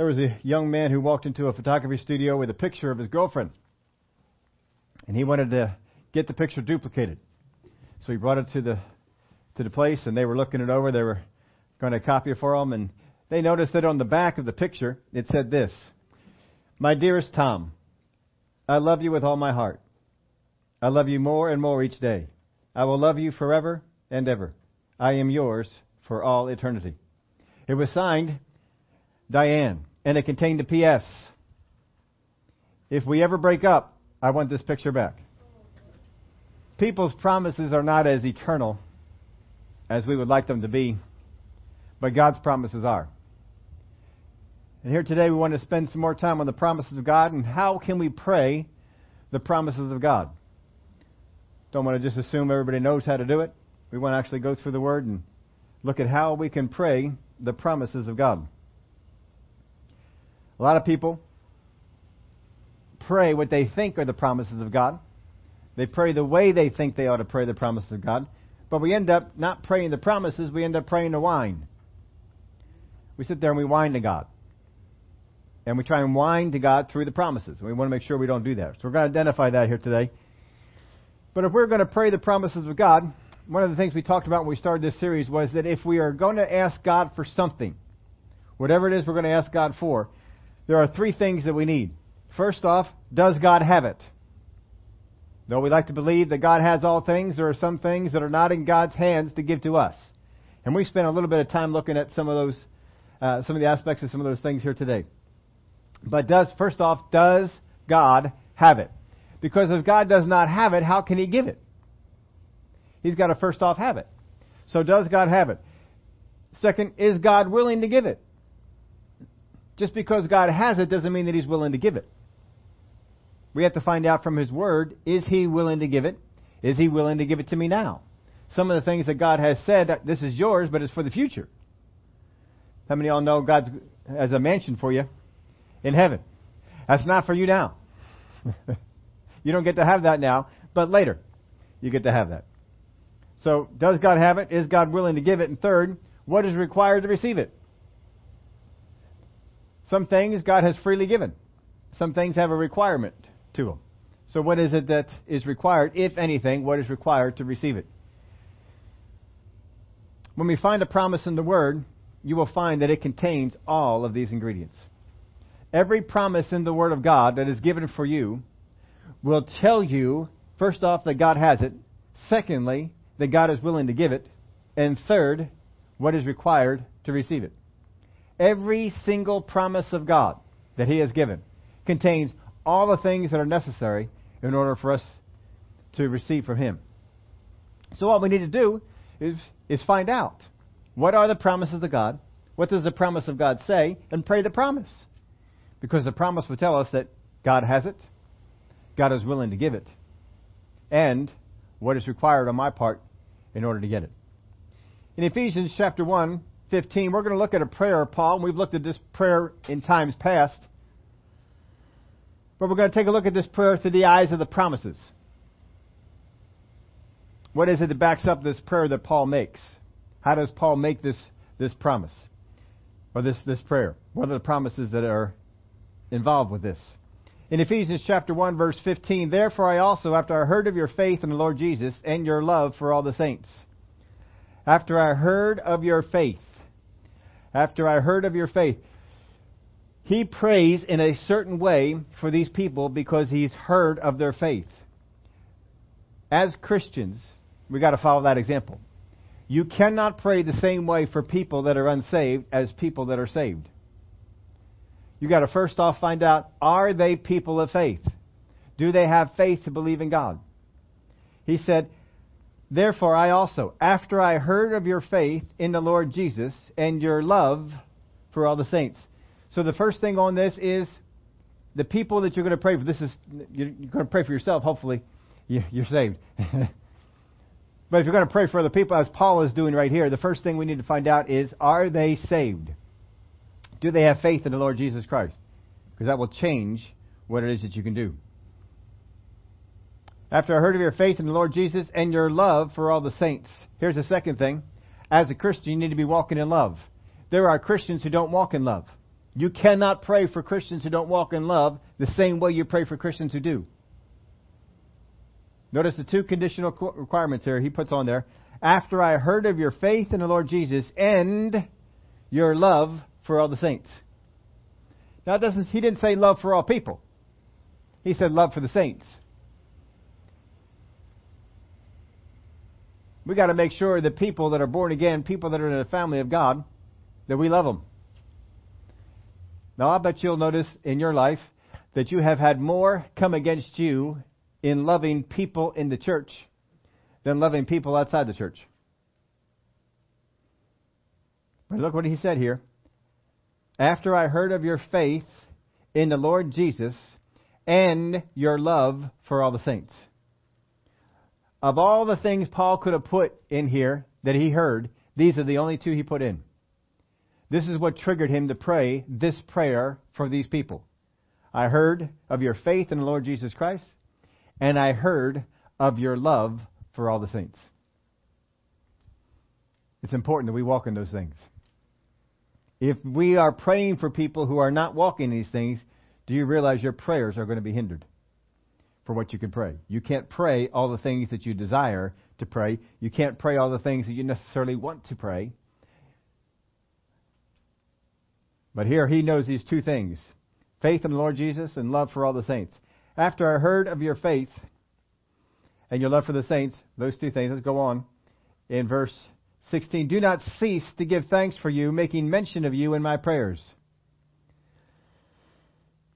There was a young man who walked into a photography studio with a picture of his girlfriend. And he wanted to get the picture duplicated. So he brought it to the to the place and they were looking it over. They were going to copy it for him and they noticed that on the back of the picture it said this. My dearest Tom, I love you with all my heart. I love you more and more each day. I will love you forever and ever. I am yours for all eternity. It was signed Diane, and it contained a P.S. If we ever break up, I want this picture back. People's promises are not as eternal as we would like them to be, but God's promises are. And here today we want to spend some more time on the promises of God and how can we pray the promises of God. Don't want to just assume everybody knows how to do it. We want to actually go through the Word and look at how we can pray the promises of God. A lot of people pray what they think are the promises of God. They pray the way they think they ought to pray the promises of God. But we end up not praying the promises, we end up praying the whine. We sit there and we whine to God. And we try and whine to God through the promises. We want to make sure we don't do that. So we're going to identify that here today. But if we're going to pray the promises of God, one of the things we talked about when we started this series was that if we are going to ask God for something, whatever it is we're going to ask God for, there are three things that we need. First off, does God have it? Though we like to believe that God has all things, there are some things that are not in God's hands to give to us. And we spent a little bit of time looking at some of those, uh, some of the aspects of some of those things here today. But does, first off, does God have it? Because if God does not have it, how can He give it? He's got to first off have it. So does God have it? Second, is God willing to give it? Just because God has it doesn't mean that He's willing to give it. We have to find out from His Word, is He willing to give it? Is He willing to give it to me now? Some of the things that God has said, this is yours, but it's for the future. How many of y'all know God has a mansion for you in heaven? That's not for you now. you don't get to have that now, but later you get to have that. So, does God have it? Is God willing to give it? And third, what is required to receive it? Some things God has freely given. Some things have a requirement to them. So what is it that is required, if anything, what is required to receive it? When we find a promise in the Word, you will find that it contains all of these ingredients. Every promise in the Word of God that is given for you will tell you, first off, that God has it. Secondly, that God is willing to give it. And third, what is required to receive it. Every single promise of God that He has given contains all the things that are necessary in order for us to receive from Him. So what we need to do is, is find out what are the promises of God, what does the promise of God say, and pray the promise. Because the promise will tell us that God has it, God is willing to give it, and what is required on my part in order to get it. In Ephesians chapter 1, 15, we're going to look at a prayer Paul. We've looked at this prayer in times past. But we're going to take a look at this prayer through the eyes of the promises. What is it that backs up this prayer that Paul makes? How does Paul make this, this promise? Or this, this prayer? What are the promises that are involved with this? In Ephesians chapter 1 verse 15, Therefore I also, after I heard of your faith in the Lord Jesus and your love for all the saints, after I heard of your faith, after I heard of your faith. He prays in a certain way for these people because he's heard of their faith. As Christians, we've got to follow that example. You cannot pray the same way for people that are unsaved as people that are saved. You've got to first off find out are they people of faith? Do they have faith to believe in God? He said, Therefore, I also, after I heard of your faith in the Lord Jesus and your love for all the saints. So the first thing on this is the people that you're going to pray for. This is you're going to pray for yourself. Hopefully, you're saved. but if you're going to pray for other people, as Paul is doing right here, the first thing we need to find out is: Are they saved? Do they have faith in the Lord Jesus Christ? Because that will change what it is that you can do. After I heard of your faith in the Lord Jesus and your love for all the saints. Here's the second thing. As a Christian, you need to be walking in love. There are Christians who don't walk in love. You cannot pray for Christians who don't walk in love the same way you pray for Christians who do. Notice the two conditional requirements here he puts on there. After I heard of your faith in the Lord Jesus and your love for all the saints. Now, doesn't, he didn't say love for all people. He said love for the saints. We got to make sure that people that are born again, people that are in the family of God, that we love them. Now, I bet you'll notice in your life that you have had more come against you in loving people in the church than loving people outside the church. But look what he said here. After I heard of your faith in the Lord Jesus and your love for all the saints. Of all the things Paul could have put in here that he heard, these are the only two he put in. This is what triggered him to pray this prayer for these people. I heard of your faith in the Lord Jesus Christ, and I heard of your love for all the saints. It's important that we walk in those things. If we are praying for people who are not walking these things, do you realize your prayers are going to be hindered? For what you can pray. You can't pray all the things that you desire to pray. You can't pray all the things that you necessarily want to pray. But here he knows these two things faith in the Lord Jesus and love for all the saints. After I heard of your faith and your love for the saints, those two things, let's go on in verse 16. Do not cease to give thanks for you, making mention of you in my prayers.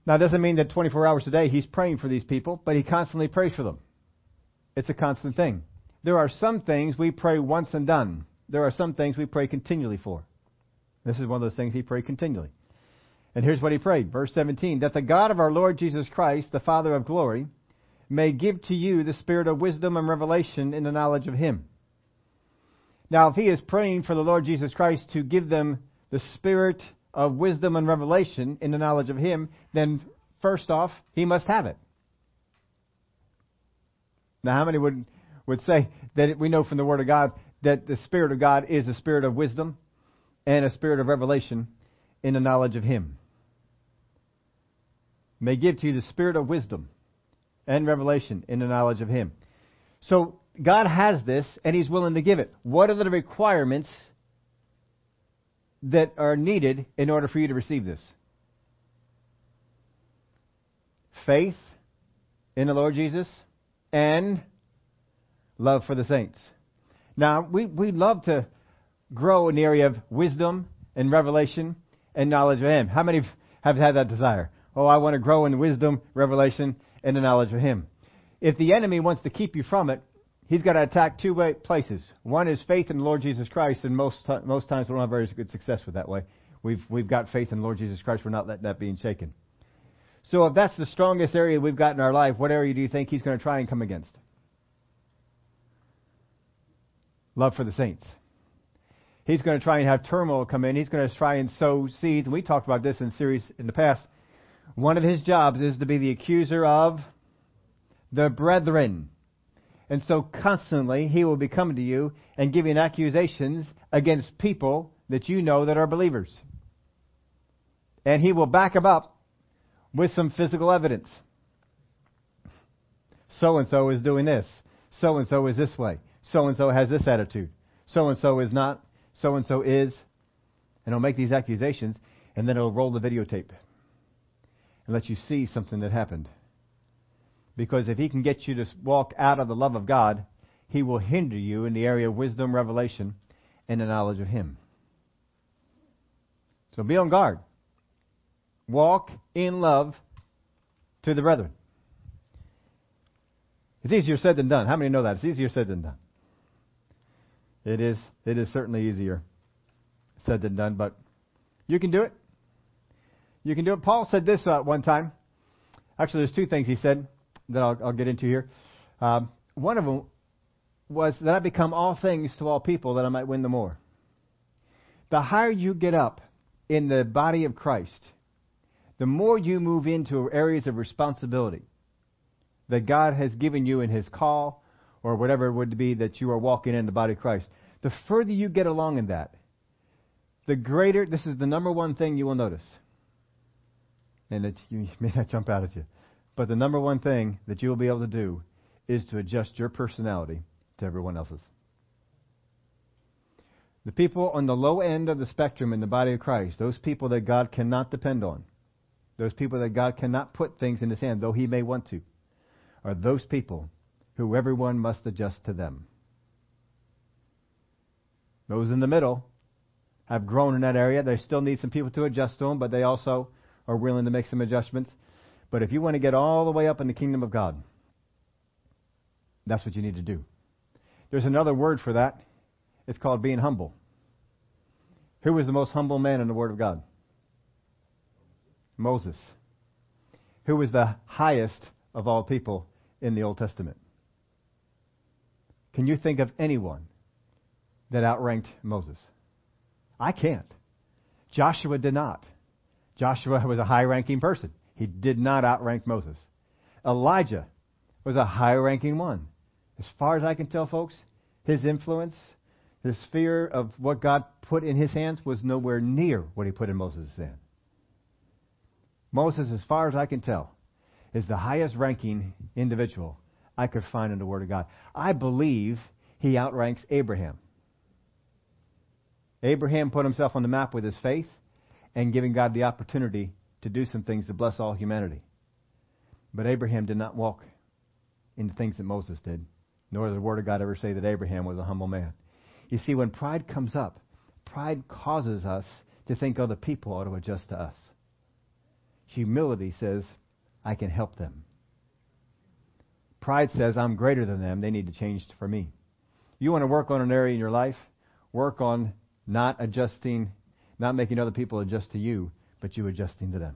Now, it doesn't mean that 24 hours a day he's praying for these people, but he constantly prays for them. It's a constant thing. There are some things we pray once and done. There are some things we pray continually for. This is one of those things he prayed continually. And here's what he prayed, verse 17, that the God of our Lord Jesus Christ, the Father of glory, may give to you the spirit of wisdom and revelation in the knowledge of him. Now, if he is praying for the Lord Jesus Christ to give them the spirit of wisdom and revelation in the knowledge of Him, then first off, He must have it. Now, how many would, would say that we know from the Word of God that the Spirit of God is a spirit of wisdom and a spirit of revelation in the knowledge of Him? May give to you the spirit of wisdom and revelation in the knowledge of Him. So, God has this, and He's willing to give it. What are the requirements that are needed in order for you to receive this faith in the Lord Jesus and love for the saints. Now, we, we love to grow in the area of wisdom and revelation and knowledge of Him. How many have had that desire? Oh, I want to grow in wisdom, revelation, and the knowledge of Him. If the enemy wants to keep you from it, he's got to attack two places. One is faith in the Lord Jesus Christ, and most most times we don't have very good success with that way. We've we've got faith in the Lord Jesus Christ. We're not letting that being shaken. So if that's the strongest area we've got in our life, what area do you think he's going to try and come against? Love for the saints. He's going to try and have turmoil come in. He's going to try and sow seeds. We talked about this in series in the past. One of his jobs is to be the accuser of the brethren. And so constantly he will be coming to you and giving accusations against people that you know that are believers. And he will back them up with some physical evidence. So and so is doing this. So and so is this way. So and so has this attitude. So and so is not. So and so is. And he'll make these accusations and then he'll roll the videotape and let you see something that happened. Because if he can get you to walk out of the love of God, he will hinder you in the area of wisdom, revelation, and the knowledge of him. So be on guard. Walk in love to the brethren. It's easier said than done. How many know that? It's easier said than done. It is. It is certainly easier said than done, but you can do it. You can do it. Paul said this uh, one time. Actually, there's two things he said that I'll, I'll get into here. Um, one of them was that I become all things to all people that I might win the more. The higher you get up in the body of Christ, the more you move into areas of responsibility that God has given you in His call or whatever it would be that you are walking in the body of Christ. The further you get along in that, the greater, this is the number one thing you will notice. and it you may not jump out at you. But the number one thing that you will be able to do is to adjust your personality to everyone else's. The people on the low end of the spectrum in the body of Christ, those people that God cannot depend on, those people that God cannot put things in his hand, though he may want to, are those people who everyone must adjust to them. Those in the middle have grown in that area. They still need some people to adjust to them, but they also are willing to make some adjustments. But if you want to get all the way up in the kingdom of God, that's what you need to do. There's another word for that. It's called being humble. Who was the most humble man in the Word of God? Moses. Who was the highest of all people in the Old Testament? Can you think of anyone that outranked Moses? I can't. Joshua did not. Joshua was a high ranking person. He did not outrank Moses. Elijah was a high ranking one. As far as I can tell, folks, his influence, his sphere of what God put in his hands was nowhere near what he put in Moses' hand. Moses, as far as I can tell, is the highest ranking individual I could find in the Word of God. I believe he outranks Abraham. Abraham put himself on the map with his faith and giving God the opportunity to do some things to bless all humanity. But Abraham did not walk in the things that Moses did, nor does the Word of God ever say that Abraham was a humble man. You see, when pride comes up, pride causes us to think other people ought to adjust to us. Humility says, I can help them. Pride says, I'm greater than them. They need to change for me. You want to work on an area in your life? Work on not adjusting, not making other people adjust to you, but you adjusting to them.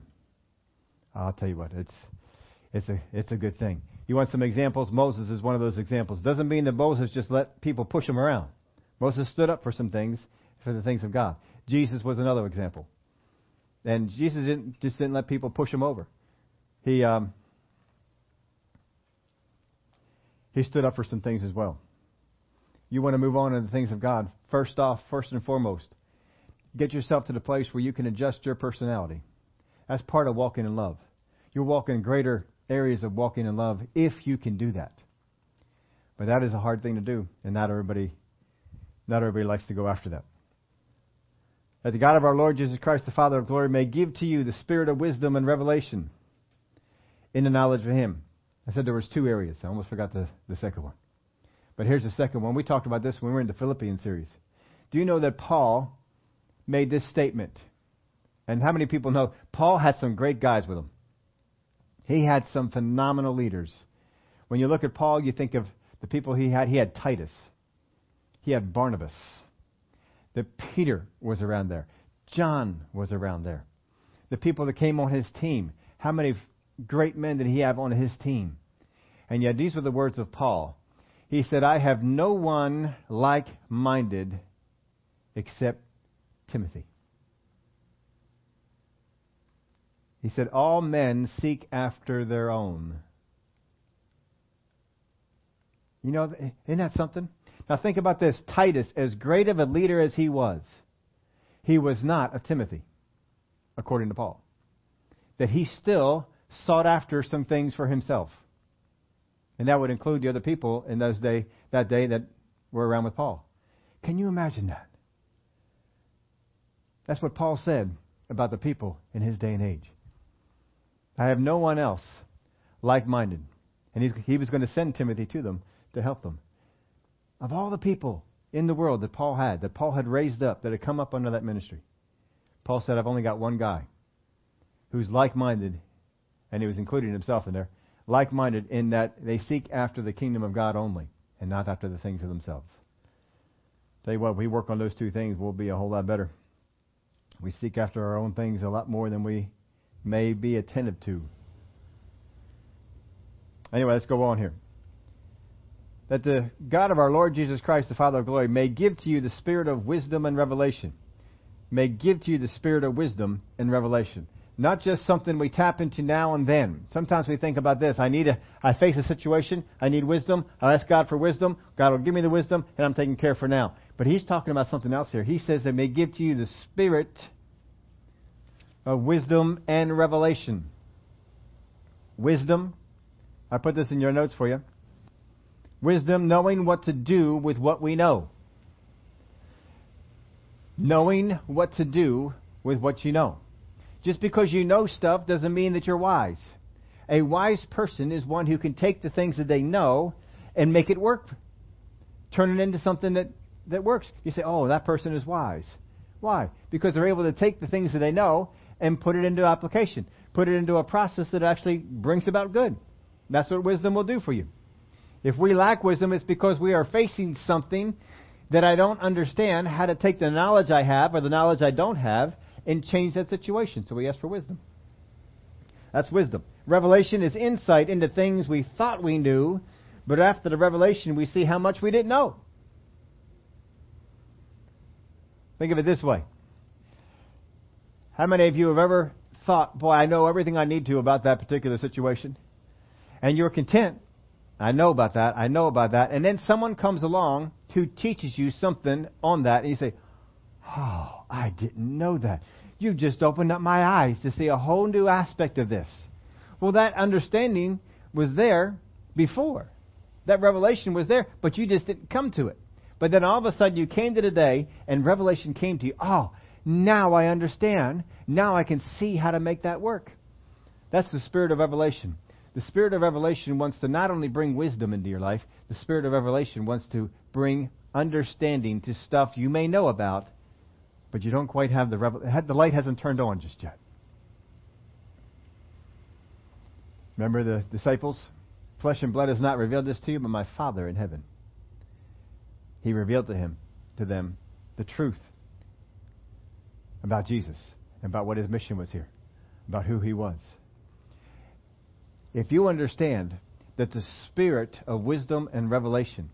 I'll tell you what, it's, it's, a, it's a good thing. You want some examples? Moses is one of those examples. Doesn't mean that Moses just let people push him around. Moses stood up for some things, for the things of God. Jesus was another example. And Jesus didn't, just didn't let people push him over. He, um, he stood up for some things as well. You want to move on to the things of God. First off, first and foremost, get yourself to the place where you can adjust your personality. That's part of walking in love. You'll walk in greater areas of walking in love if you can do that. But that is a hard thing to do, and not everybody not everybody likes to go after that. That the God of our Lord Jesus Christ, the Father of glory, may give to you the spirit of wisdom and revelation in the knowledge of Him. I said there was two areas. I almost forgot the, the second one. But here's the second one. We talked about this when we were in the Philippian series. Do you know that Paul made this statement? And how many people know Paul had some great guys with him? He had some phenomenal leaders. When you look at Paul, you think of the people he had. He had Titus. He had Barnabas. That Peter was around there. John was around there. The people that came on his team. How many great men did he have on his team? And yet, these were the words of Paul. He said, I have no one like minded except Timothy. He said, All men seek after their own. You know, isn't that something? Now think about this. Titus, as great of a leader as he was, he was not a Timothy, according to Paul. That he still sought after some things for himself. And that would include the other people in those day, that day that were around with Paul. Can you imagine that? That's what Paul said about the people in his day and age. I have no one else like minded. And he was going to send Timothy to them to help them. Of all the people in the world that Paul had, that Paul had raised up, that had come up under that ministry, Paul said, I've only got one guy who's like minded, and he was including himself in there, like minded in that they seek after the kingdom of God only, and not after the things of themselves. Tell you what, we work on those two things, we'll be a whole lot better. We seek after our own things a lot more than we may be attentive to. Anyway, let's go on here that the God of our Lord Jesus Christ, the Father of glory, may give to you the spirit of wisdom and revelation. May give to you the spirit of wisdom and revelation. Not just something we tap into now and then. Sometimes we think about this. I need a, I face a situation. I need wisdom. I ask God for wisdom. God will give me the wisdom and I'm taken care for now. But he's talking about something else here. He says that may give to you the spirit of wisdom and revelation. Wisdom, I put this in your notes for you. Wisdom, knowing what to do with what we know. Knowing what to do with what you know. Just because you know stuff doesn't mean that you're wise. A wise person is one who can take the things that they know and make it work. Turn it into something that, that works. You say, oh, that person is wise. Why? Because they're able to take the things that they know and put it into application. Put it into a process that actually brings about good. That's what wisdom will do for you. If we lack wisdom, it's because we are facing something that I don't understand how to take the knowledge I have or the knowledge I don't have and change that situation. So we ask for wisdom. That's wisdom. Revelation is insight into things we thought we knew, but after the revelation, we see how much we didn't know. Think of it this way. How many of you have ever thought, boy, I know everything I need to about that particular situation? And you're content. I know about that. I know about that. And then someone comes along who teaches you something on that, and you say, Oh, I didn't know that. You just opened up my eyes to see a whole new aspect of this. Well, that understanding was there before. That revelation was there, but you just didn't come to it. But then all of a sudden you came to today and revelation came to you. Oh, now I understand. Now I can see how to make that work. That's the spirit of revelation. The spirit of revelation wants to not only bring wisdom into your life, the spirit of revelation wants to bring understanding to stuff you may know about, but you don't quite have the revel- the light hasn't turned on just yet. Remember the disciples? Flesh and blood has not revealed this to you, but my Father in heaven. He revealed to him, to them, the truth about Jesus, about what his mission was here, about who he was. If you understand that the spirit of wisdom and revelation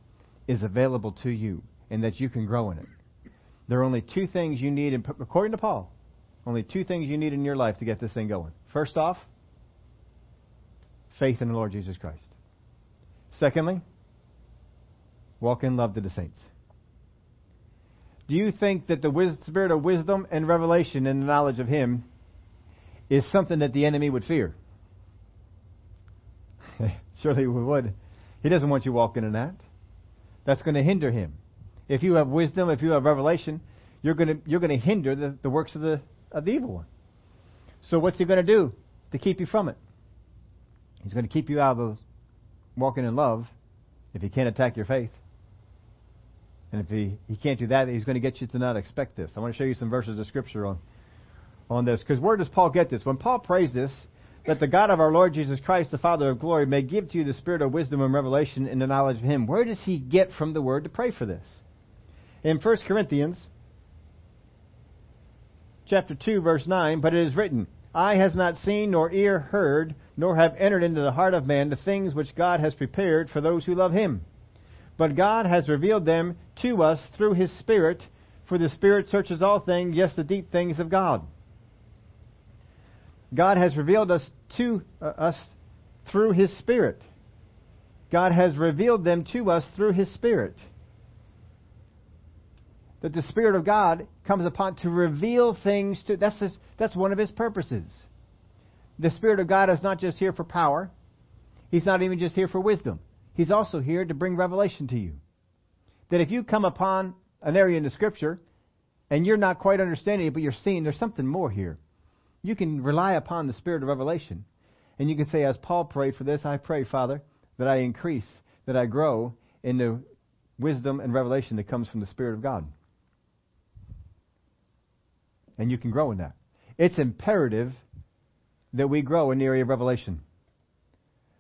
is available to you and that you can grow in it, there are only two things you need, according to Paul, only two things you need in your life to get this thing going. First off, faith in the Lord Jesus Christ. Secondly, walk in love to the saints. Do you think that the spirit of wisdom and revelation and the knowledge of Him is something that the enemy would fear? Surely we would. He doesn't want you walking in that. That's going to hinder him. If you have wisdom, if you have revelation, you're going to you're going to hinder the, the works of the of the evil one. So what's he going to do to keep you from it? He's going to keep you out of walking in love if he can't attack your faith. And if he, he can't do that, he's going to get you to not expect this. I want to show you some verses of scripture on on this. Because where does Paul get this? When Paul prays this, that the God of our Lord Jesus Christ, the Father of glory, may give to you the spirit of wisdom and revelation in the knowledge of Him. Where does he get from the word to pray for this? In 1 Corinthians chapter 2 verse 9, but it is written, Eye has not seen nor ear heard, nor have entered into the heart of man the things which God has prepared for those who love him. But God has revealed them to us through his Spirit, for the Spirit searches all things, yes, the deep things of God. God has revealed us to uh, us through His Spirit. God has revealed them to us through His Spirit. That the Spirit of God comes upon to reveal things to that's that's one of His purposes. The Spirit of God is not just here for power. He's not even just here for wisdom. He's also here to bring revelation to you. That if you come upon an area in the Scripture and you're not quite understanding it, but you're seeing there's something more here you can rely upon the spirit of revelation. And you can say, as Paul prayed for this, I pray, Father, that I increase, that I grow in the wisdom and revelation that comes from the Spirit of God. And you can grow in that. It's imperative that we grow in the area of revelation.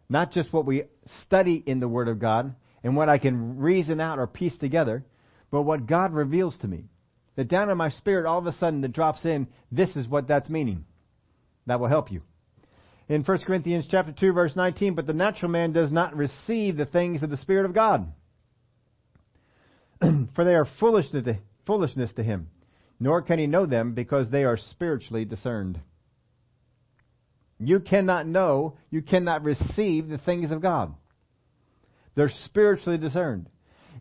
Not just what we study in the Word of God and what I can reason out or piece together, but what God reveals to me. That down in my spirit, all of a sudden, it drops in, this is what that's meaning. That will help you. In 1 Corinthians chapter 2 verse 19, but the natural man does not receive the things of the Spirit of God. For they are foolishness to, foolishness to him, nor can he know them because they are spiritually discerned. You cannot know, you cannot receive the things of God. They're spiritually discerned.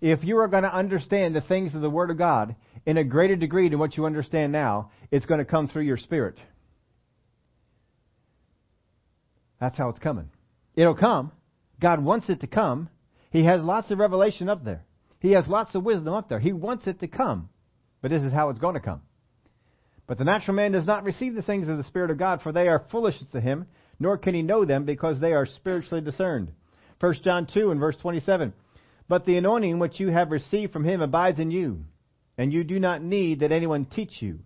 If you are going to understand the things of the Word of God in a greater degree than what you understand now, it's going to come through your spirit. That's how it's coming. It'll come. God wants it to come. He has lots of revelation up there. He has lots of wisdom up there. He wants it to come. But this is how it's going to come. But the natural man does not receive the things of the Spirit of God, for they are foolishness to him, nor can he know them because they are spiritually discerned. 1 John 2 and verse 27. But the anointing which you have received from him abides in you, and you do not need that anyone teach you.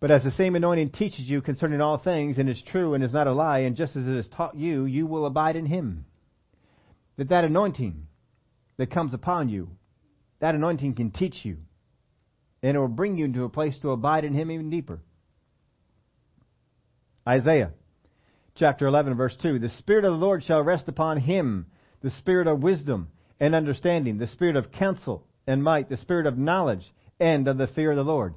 But as the same anointing teaches you concerning all things, and is true and is not a lie, and just as it has taught you, you will abide in him. That that anointing that comes upon you, that anointing can teach you, and it will bring you into a place to abide in him even deeper. Isaiah chapter 11 verse 2. The Spirit of the Lord shall rest upon him, the Spirit of wisdom and understanding, the Spirit of counsel and might, the Spirit of knowledge and of the fear of the Lord.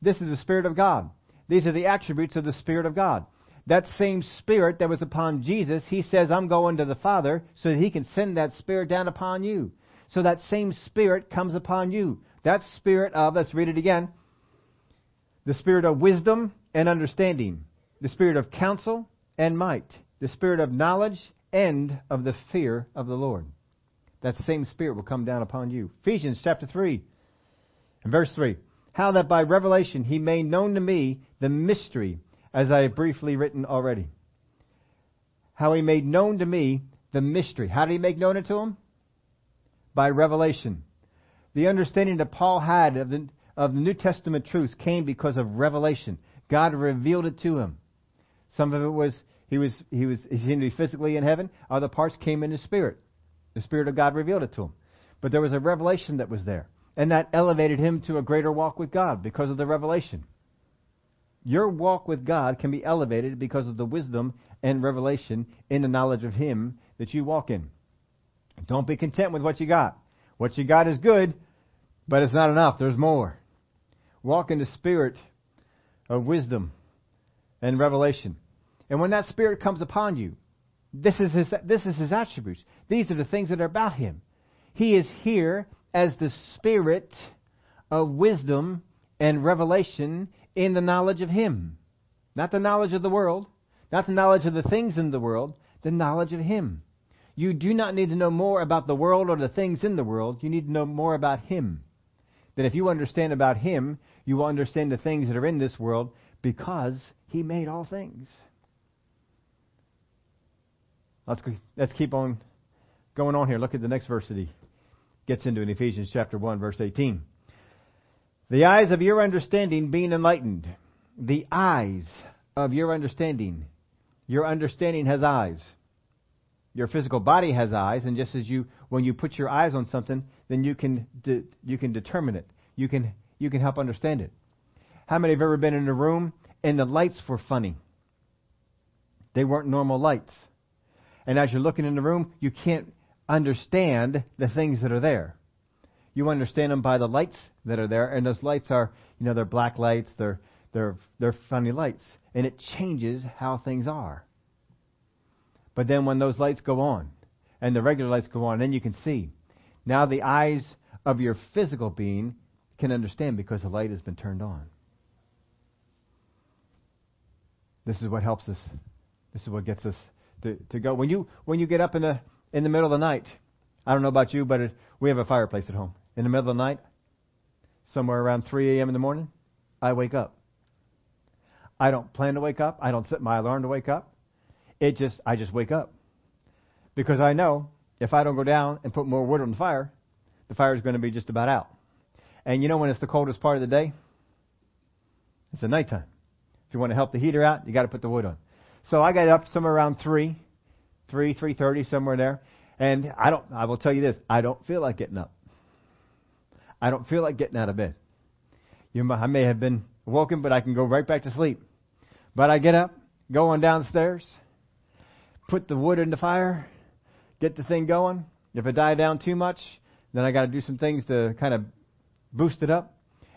This is the Spirit of God. These are the attributes of the Spirit of God. That same Spirit that was upon Jesus, He says, I'm going to the Father so that He can send that Spirit down upon you. So that same Spirit comes upon you. That Spirit of, let's read it again, the Spirit of wisdom and understanding, the Spirit of counsel and might, the Spirit of knowledge and of the fear of the Lord. That same Spirit will come down upon you. Ephesians chapter 3 and verse 3 how that by revelation he made known to me the mystery, as I have briefly written already. How he made known to me the mystery. How did he make known it to him? By revelation. The understanding that Paul had of the, of the New Testament truth came because of revelation. God revealed it to him. Some of it was he was he was he seemed to be physically in heaven. Other parts came in his spirit. The Spirit of God revealed it to him. But there was a revelation that was there. And that elevated him to a greater walk with God because of the revelation. Your walk with God can be elevated because of the wisdom and revelation in the knowledge of Him that you walk in. Don't be content with what you got. What you got is good, but it's not enough. There's more. Walk in the spirit of wisdom and revelation. And when that spirit comes upon you, this is his, this is his attributes. These are the things that are about him. He is here as the spirit of wisdom and revelation in the knowledge of Him. Not the knowledge of the world, not the knowledge of the things in the world, the knowledge of Him. You do not need to know more about the world or the things in the world. You need to know more about Him. That if you understand about Him, you will understand the things that are in this world because He made all things. Let's, let's keep on going on here. Look at the next verse that he gets into in Ephesians chapter 1 verse 18. The eyes of your understanding being enlightened. The eyes of your understanding. Your understanding has eyes. Your physical body has eyes, and just as you, when you put your eyes on something, then you can, de- you can determine it. You can, you can help understand it. How many have ever been in a room and the lights were funny? They weren't normal lights. And as you're looking in the room, you can't understand the things that are there. You understand them by the lights that are there, and those lights are, you know, they're black lights, they're they're they're funny lights, and it changes how things are. But then when those lights go on, and the regular lights go on, then you can see. Now the eyes of your physical being can understand because the light has been turned on. This is what helps us. This is what gets us to, to go. When you when you get up in the in the middle of the night. I don't know about you, but it, we have a fireplace at home. In the middle of the night, somewhere around 3 a.m. in the morning, I wake up. I don't plan to wake up. I don't set my alarm to wake up. It just, I just wake up. Because I know if I don't go down and put more wood on the fire, the fire is going to be just about out. And you know when it's the coldest part of the day? It's the nighttime. If you want to help the heater out, you got to put the wood on. So I got up somewhere around 3 three, three thirty, somewhere there. And I don't. I will tell you this: I don't feel like getting up. I don't feel like getting out of bed. You, I may have been woken, but I can go right back to sleep. But I get up, go on downstairs, put the wood in the fire, get the thing going. If it died down too much, then I got to do some things to kind of boost it up,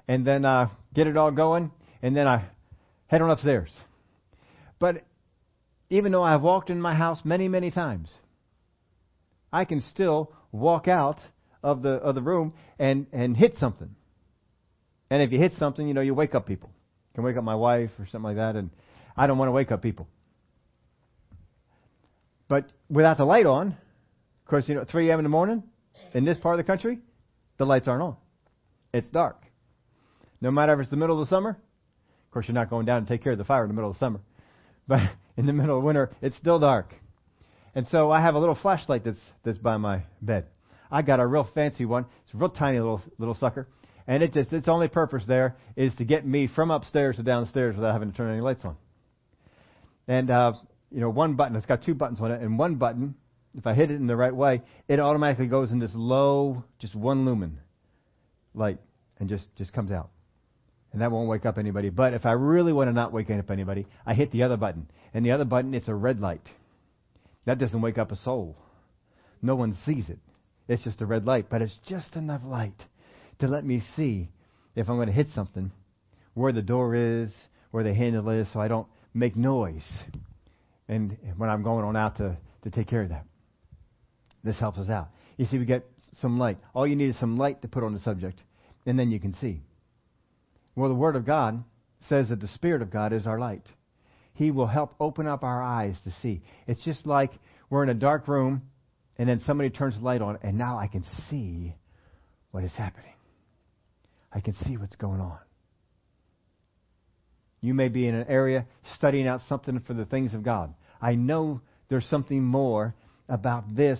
and then uh, get it all going, and then I head on upstairs. But even though I've walked in my house many, many times, I can still walk out of the of the room and and hit something. And if you hit something, you know, you wake up people. You can wake up my wife or something like that, and I don't want to wake up people. But without the light on, of course, you know, 3 a.m. in the morning in this part of the country, the lights aren't on. It's dark. No matter if it's the middle of the summer, of course, you're not going down to take care of the fire in the middle of the summer, but in the middle of winter, it's still dark. And so I have a little flashlight that's that's by my bed. I got a real fancy one. It's a real tiny little little sucker, and it just its only purpose there is to get me from upstairs to downstairs without having to turn any lights on. And uh, you know, one button. It's got two buttons on it, and one button, if I hit it in the right way, it automatically goes in this low, just one lumen light, and just just comes out. And that won't wake up anybody. But if I really want to not wake up anybody, I hit the other button, and the other button it's a red light. That doesn't wake up a soul. No one sees it. It's just a red light, but it's just enough light to let me see if I'm going to hit something, where the door is, where the handle is, so I don't make noise and when I'm going on out to, to take care of that. This helps us out. You see, we get some light. All you need is some light to put on the subject, and then you can see. Well, the Word of God says that the Spirit of God is our light. He will help open up our eyes to see. It's just like we're in a dark room, and then somebody turns the light on, and now I can see what is happening. I can see what's going on. You may be in an area studying out something for the things of God. I know there's something more about this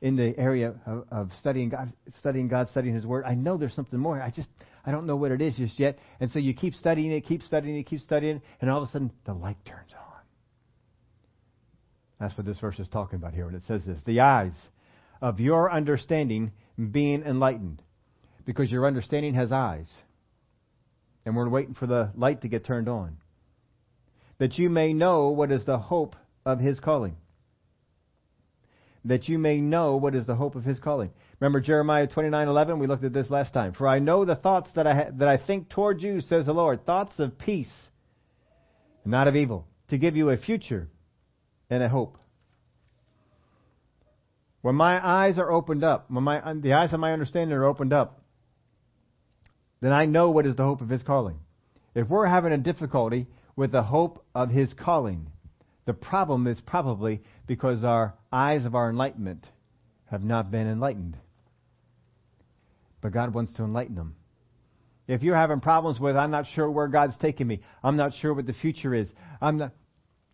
in the area of, of, studying God, studying God, studying His Word. I know there's something more. I just I don't know what it is just yet. And so you keep studying it, keep studying it, keep studying it, and all of a sudden the light turns on. That's what this verse is talking about here when it says this: the eyes of your understanding being enlightened, because your understanding has eyes and we're waiting for the light to get turned on. That you may know what is the hope of his calling. That you may know what is the hope of his calling. Remember Jeremiah 29:11? We looked at this last time. For I know the thoughts that I ha- that I think toward you, says the Lord, thoughts of peace, not of evil, to give you a future and a hope. When my eyes are opened up, when my uh, the eyes of my understanding are opened up, then I know what is the hope of his calling. If we're having a difficulty with the hope of his calling, the problem is probably because our eyes of our enlightenment have not been enlightened. But God wants to enlighten them. If you're having problems with, I'm not sure where God's taking me, I'm not sure what the future is, I'm not,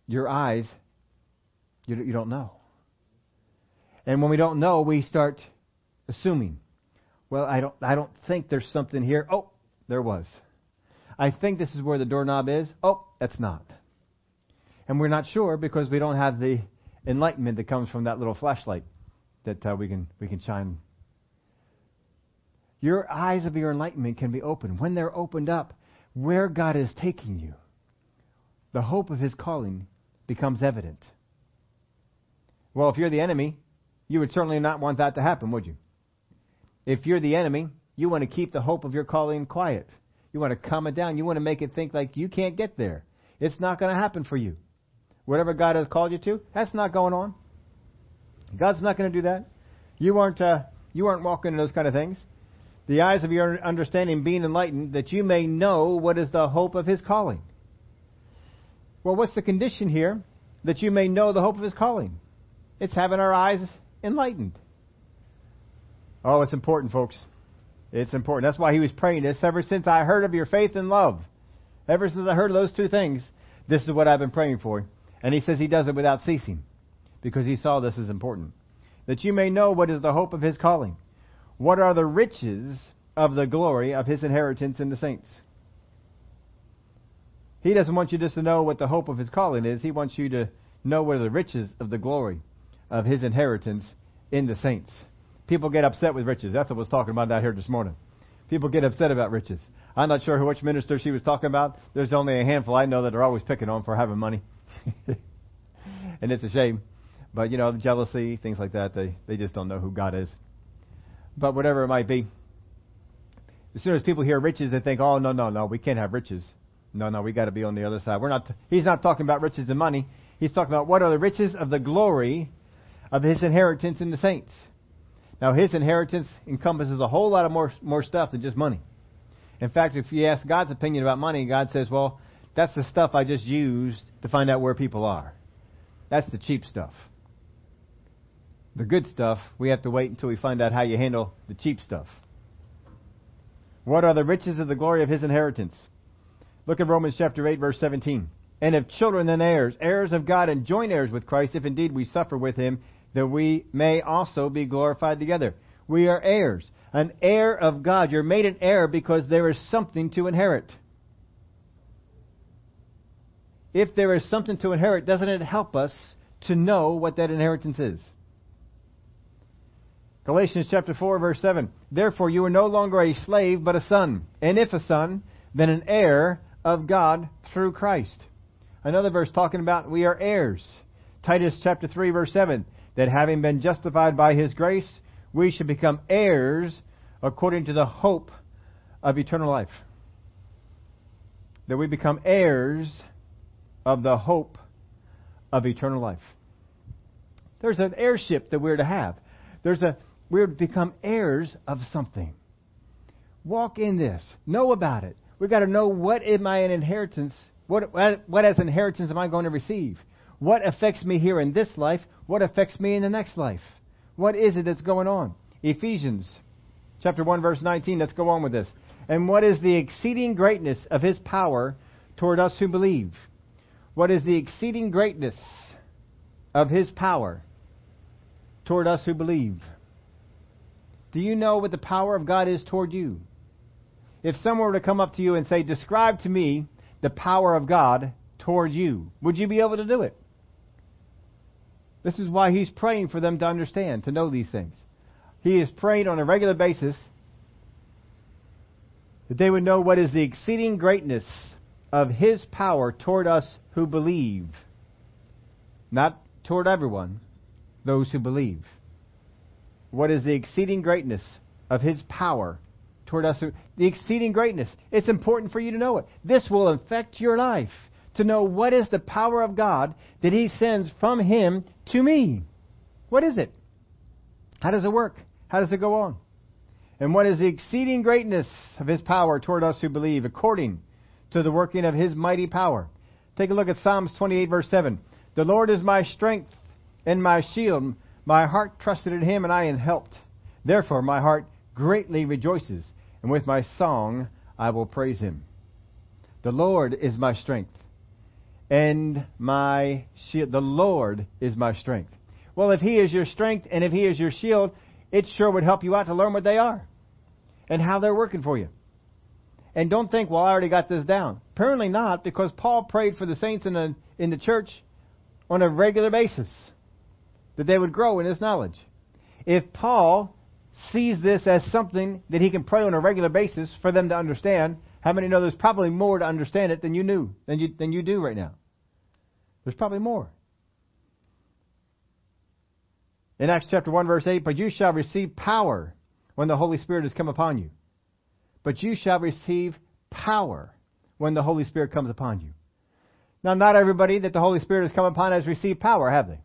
your eyes, you, you don't know. And when we don't know, we start assuming. Well, I don't, I don't think there's something here. Oh, there was. I think this is where the doorknob is. Oh, that's not. And we're not sure because we don't have the enlightenment that comes from that little flashlight that uh, we can we can shine. Your eyes of your enlightenment can be opened. When they're opened up, where God is taking you, the hope of His calling becomes evident. Well, if you're the enemy, you would certainly not want that to happen, would you? If you're the enemy, you want to keep the hope of your calling quiet. You want to calm it down. You want to make it think like you can't get there. It's not going to happen for you. Whatever God has called you to, that's not going on. God's not going to do that. You aren't, uh, you aren't walking in those kind of things. The eyes of your understanding being enlightened, that you may know what is the hope of His calling. Well, what's the condition here? That you may know the hope of His calling. It's having our eyes enlightened. Oh, it's important, folks. It's important. That's why he was praying this. Ever since I heard of your faith and love, ever since I heard of those two things, this is what I've been praying for. And he says he does it without ceasing because he saw this as important. That you may know what is the hope of his calling. What are the riches of the glory of his inheritance in the saints? He doesn't want you just to know what the hope of his calling is. He wants you to know what are the riches of the glory of his inheritance in the saints. People get upset with riches. Ethel was talking about that here this morning. People get upset about riches. I'm not sure which minister she was talking about. There's only a handful I know that are always picking on for having money. and it's a shame. But, you know, jealousy, things like that, they, they just don't know who God is. But whatever it might be, as soon as people hear riches, they think, oh, no, no, no, we can't have riches. No, no, we got to be on the other side. We're not, he's not talking about riches and money. He's talking about what are the riches of the glory of his inheritance in the saints. Now, his inheritance encompasses a whole lot of more, more stuff than just money. In fact, if you ask God's opinion about money, God says, well, that's the stuff I just used to find out where people are. That's the cheap stuff. The good stuff, we have to wait until we find out how you handle the cheap stuff. What are the riches of the glory of his inheritance? Look at Romans chapter 8 verse 17. And if children then heirs, heirs of God and joint heirs with Christ, if indeed we suffer with him, that we may also be glorified together. We are heirs. An heir of God. You're made an heir because there is something to inherit. If there is something to inherit, doesn't it help us to know what that inheritance is? Galatians chapter 4 verse 7. Therefore you are no longer a slave, but a son. And if a son, then an heir of God through Christ. Another verse talking about we are heirs. Titus chapter 3 verse 7. That having been justified by his grace, we should become heirs according to the hope of eternal life. That we become heirs of the hope of eternal life. There's an heirship that we're to have. There's a we're to become heirs of something. Walk in this. Know about it. We've got to know what is my inheritance, what, what, what as inheritance am I going to receive? What affects me here in this life? What affects me in the next life? What is it that's going on? Ephesians chapter 1 verse 19, let's go on with this. And what is the exceeding greatness of his power toward us who believe? What is the exceeding greatness of his power toward us who believe? Do you know what the power of God is toward you? If someone were to come up to you and say, Describe to me the power of God toward you, would you be able to do it? This is why he's praying for them to understand, to know these things. He is praying on a regular basis that they would know what is the exceeding greatness of his power toward us who believe. Not toward everyone, those who believe what is the exceeding greatness of his power toward us. The exceeding greatness. It's important for you to know it. This will affect your life. To know what is the power of God that he sends from him to me. What is it? How does it work? How does it go on? And what is the exceeding greatness of his power toward us who believe, according to the working of his mighty power? Take a look at Psalms 28, verse 7. The Lord is my strength and my shield. My heart trusted in him, and I am helped. Therefore, my heart greatly rejoices, and with my song I will praise him. The Lord is my strength, and my shield. The Lord is my strength. Well, if he is your strength, and if he is your shield, it sure would help you out to learn what they are and how they're working for you. And don't think, well, I already got this down. Apparently not, because Paul prayed for the saints in the, in the church on a regular basis that they would grow in his knowledge. If Paul sees this as something that he can pray on a regular basis for them to understand, how many know there's probably more to understand it than you knew, than you, than you do right now? There's probably more. In Acts chapter 1 verse 8, but you shall receive power when the Holy Spirit has come upon you. But you shall receive power when the Holy Spirit comes upon you. Now, not everybody that the Holy Spirit has come upon has received power, have they?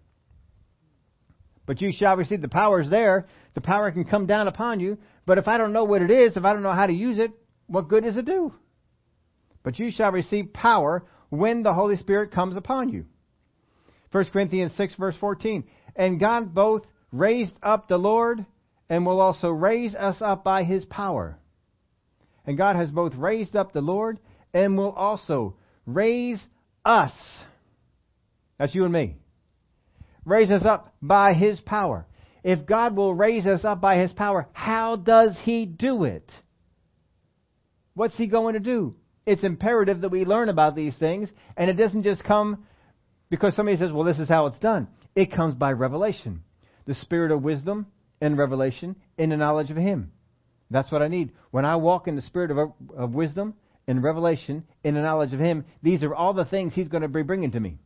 But you shall receive the power is there. The power can come down upon you. But if I don't know what it is, if I don't know how to use it, what good does it do? But you shall receive power when the Holy Spirit comes upon you. 1 Corinthians 6 verse 14. And God both raised up the Lord and will also raise us up by his power. And God has both raised up the Lord and will also raise us. That's you and me raise us up by His power. If God will raise us up by His power, how does He do it? What's He going to do? It's imperative that we learn about these things, and it doesn't just come because somebody says, well, this is how it's done. It comes by revelation. The spirit of wisdom and revelation in the knowledge of Him. That's what I need. When I walk in the spirit of, of wisdom and revelation in the knowledge of Him, these are all the things He's going to be bringing to me.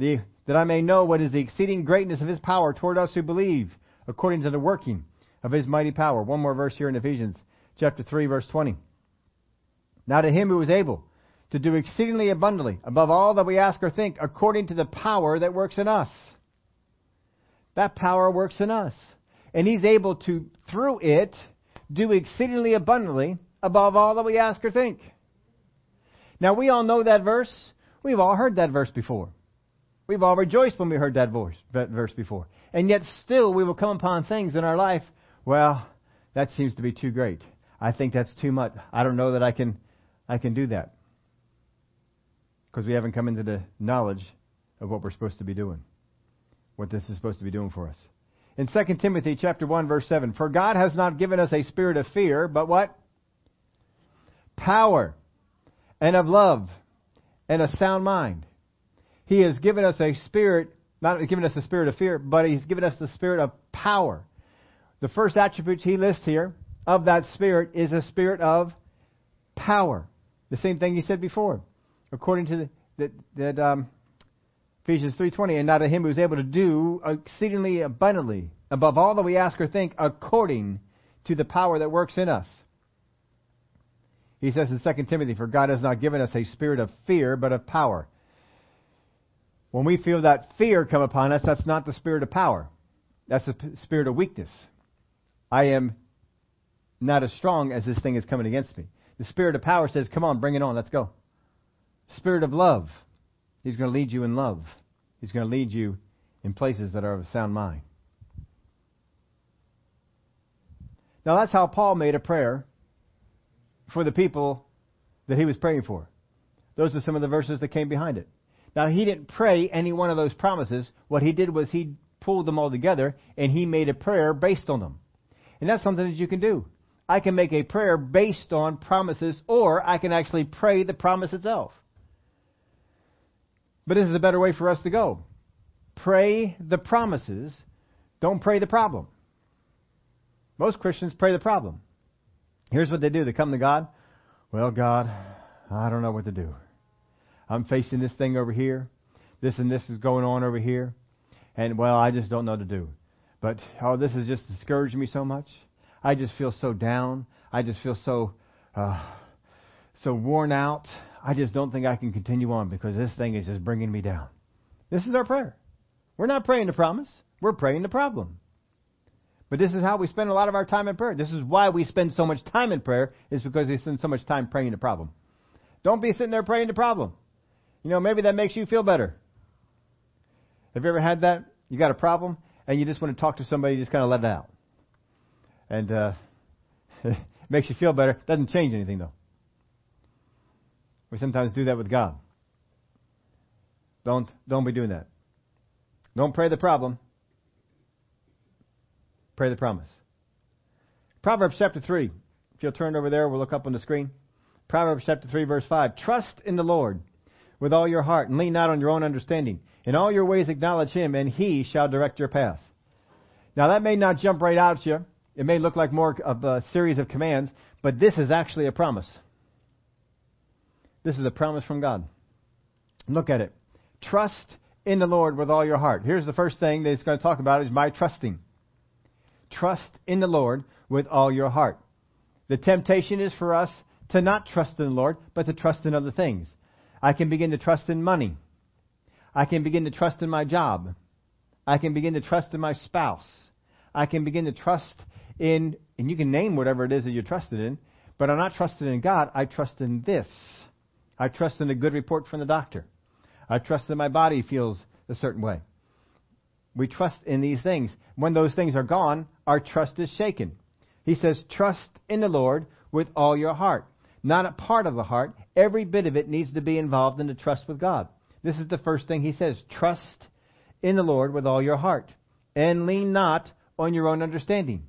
The, that I may know what is the exceeding greatness of his power toward us who believe, according to the working of his mighty power. One more verse here in Ephesians chapter 3 verse 20. Now to him who is able to do exceedingly abundantly above all that we ask or think according to the power that works in us. That power works in us. And he's able to, through it, do exceedingly abundantly above all that we ask or think. Now we all know that verse. We've all heard that verse before. We've all rejoiced when we heard that verse, that verse before. And yet still we will come upon things in our life, well, that seems to be too great. I think that's too much. I don't know that I can, I can do that. Because we haven't come into the knowledge of what we're supposed to be doing. What this is supposed to be doing for us. In 2 Timothy chapter 1 verse 7, for God has not given us a spirit of fear, but what? Power and of love and a sound mind. He has given us a spirit, not given us a spirit of fear, but He's given us the spirit of power. The first attributes He lists here of that spirit is a spirit of power. The same thing He said before, according to the, that, um, Ephesians 3:20, and not to Him who is able to do exceedingly abundantly above all that we ask or think, according to the power that works in us. He says in 2 Timothy, For God has not given us a spirit of fear, but of power. When we feel that fear come upon us, that's not the spirit of power. That's the spirit of weakness. I am not as strong as this thing is coming against me. The spirit of power says, Come on, bring it on, let's go. Spirit of love. He's going to lead you in love. He's going to lead you in places that are of a sound mind. Now that's how Paul made a prayer for the people that he was praying for. Those are some of the verses that came behind it. Now, he didn't pray any one of those promises. What he did was he pulled them all together and he made a prayer based on them. And that's something that you can do. I can make a prayer based on promises, or I can actually pray the promise itself. But this is a better way for us to go. Pray the promises, don't pray the problem. Most Christians pray the problem. Here's what they do they come to God. Well, God, I don't know what to do. I'm facing this thing over here. This and this is going on over here. And, well, I just don't know what to do. But, oh, this is just discouraging me so much. I just feel so down. I just feel so, uh, so worn out. I just don't think I can continue on because this thing is just bringing me down. This is our prayer. We're not praying the promise. We're praying the problem. But this is how we spend a lot of our time in prayer. This is why we spend so much time in prayer, is because we spend so much time praying the problem. Don't be sitting there praying the problem. You know, maybe that makes you feel better. Have you ever had that? You got a problem, and you just want to talk to somebody, you just kind of let it out. And uh, it makes you feel better. Doesn't change anything, though. We sometimes do that with God. Don't, don't be doing that. Don't pray the problem. Pray the promise. Proverbs chapter 3. If you'll turn over there, we'll look up on the screen. Proverbs chapter 3, verse 5. Trust in the Lord with all your heart and lean not on your own understanding. In all your ways acknowledge Him, and He shall direct your path. Now, that may not jump right out at you. It may look like more of a series of commands, but this is actually a promise. This is a promise from God. Look at it. Trust in the Lord with all your heart. Here's the first thing that he's going to talk about is my trusting. Trust in the Lord with all your heart. The temptation is for us to not trust in the Lord, but to trust in other things. I can begin to trust in money. I can begin to trust in my job. I can begin to trust in my spouse. I can begin to trust in, and you can name whatever it is that you're trusted in, but I'm not trusted in God. I trust in this. I trust in a good report from the doctor. I trust that my body feels a certain way. We trust in these things. When those things are gone, our trust is shaken. He says, trust in the Lord with all your heart. Not a part of the heart. Every bit of it needs to be involved in the trust with God. This is the first thing he says. Trust in the Lord with all your heart. And lean not on your own understanding.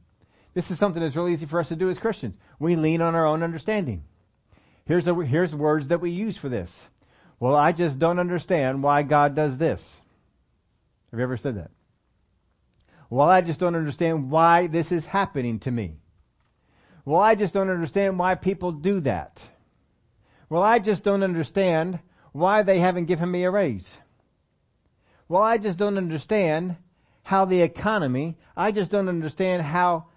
This is something that's really easy for us to do as Christians. We lean on our own understanding. Here's, a, here's words that we use for this. Well, I just don't understand why God does this. Have you ever said that? Well, I just don't understand why this is happening to me. Well, I just don't understand why people do that. Well, I just don't understand why they haven't given me a raise. Well, I just don't understand how the economy, I just don't understand how,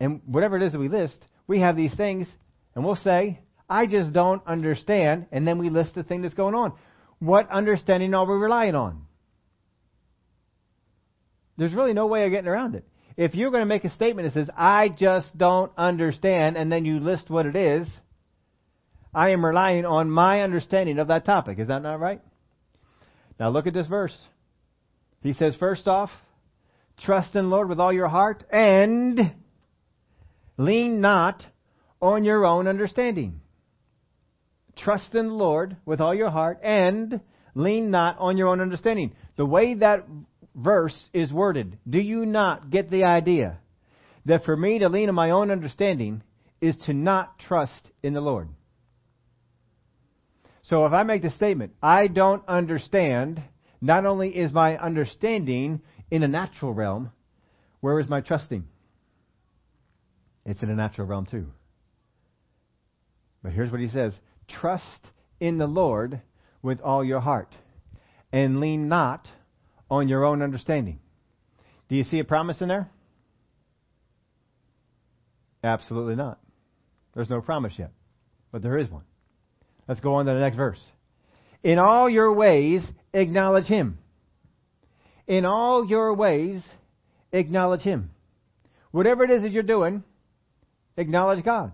and whatever it is that we list, we have these things, and we'll say, I just don't understand, and then we list the thing that's going on. What understanding are we relying on? There's really no way of getting around it. If you're going to make a statement that says, I just don't understand, and then you list what it is, I am relying on my understanding of that topic. Is that not right? Now look at this verse. He says, first off, trust in the Lord with all your heart and lean not on your own understanding. Trust in the Lord with all your heart and lean not on your own understanding. The way that verse is worded, do you not get the idea that for me to lean on my own understanding is to not trust in the Lord? So if I make the statement, I don't understand, not only is my understanding in a natural realm, where is my trusting? It's in a natural realm too. But here's what he says Trust in the Lord with all your heart, and lean not on your own understanding. Do you see a promise in there? Absolutely not. There's no promise yet, but there is one. Let's go on to the next verse. In all your ways, acknowledge Him. In all your ways, acknowledge Him. Whatever it is that you're doing, acknowledge God.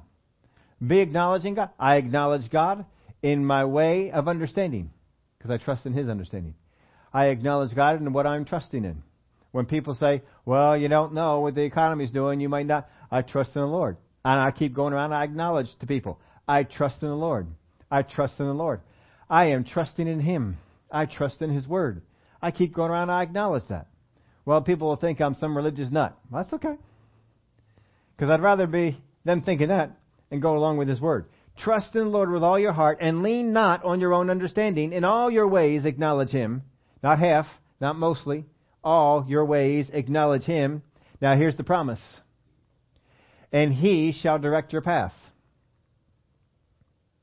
Be acknowledging God. I acknowledge God in my way of understanding because I trust in His understanding. I acknowledge God and what I'm trusting in. When people say, well, you don't know what the economy's doing, you might not, I trust in the Lord. And I keep going around, and I acknowledge to people, I trust in the Lord. I trust in the Lord. I am trusting in Him. I trust in His Word. I keep going around, and I acknowledge that. Well, people will think I'm some religious nut. That's okay. Because I'd rather be them thinking that and go along with His Word. Trust in the Lord with all your heart and lean not on your own understanding. In all your ways acknowledge Him. Not half, not mostly. All your ways acknowledge Him. Now here's the promise. And He shall direct your paths.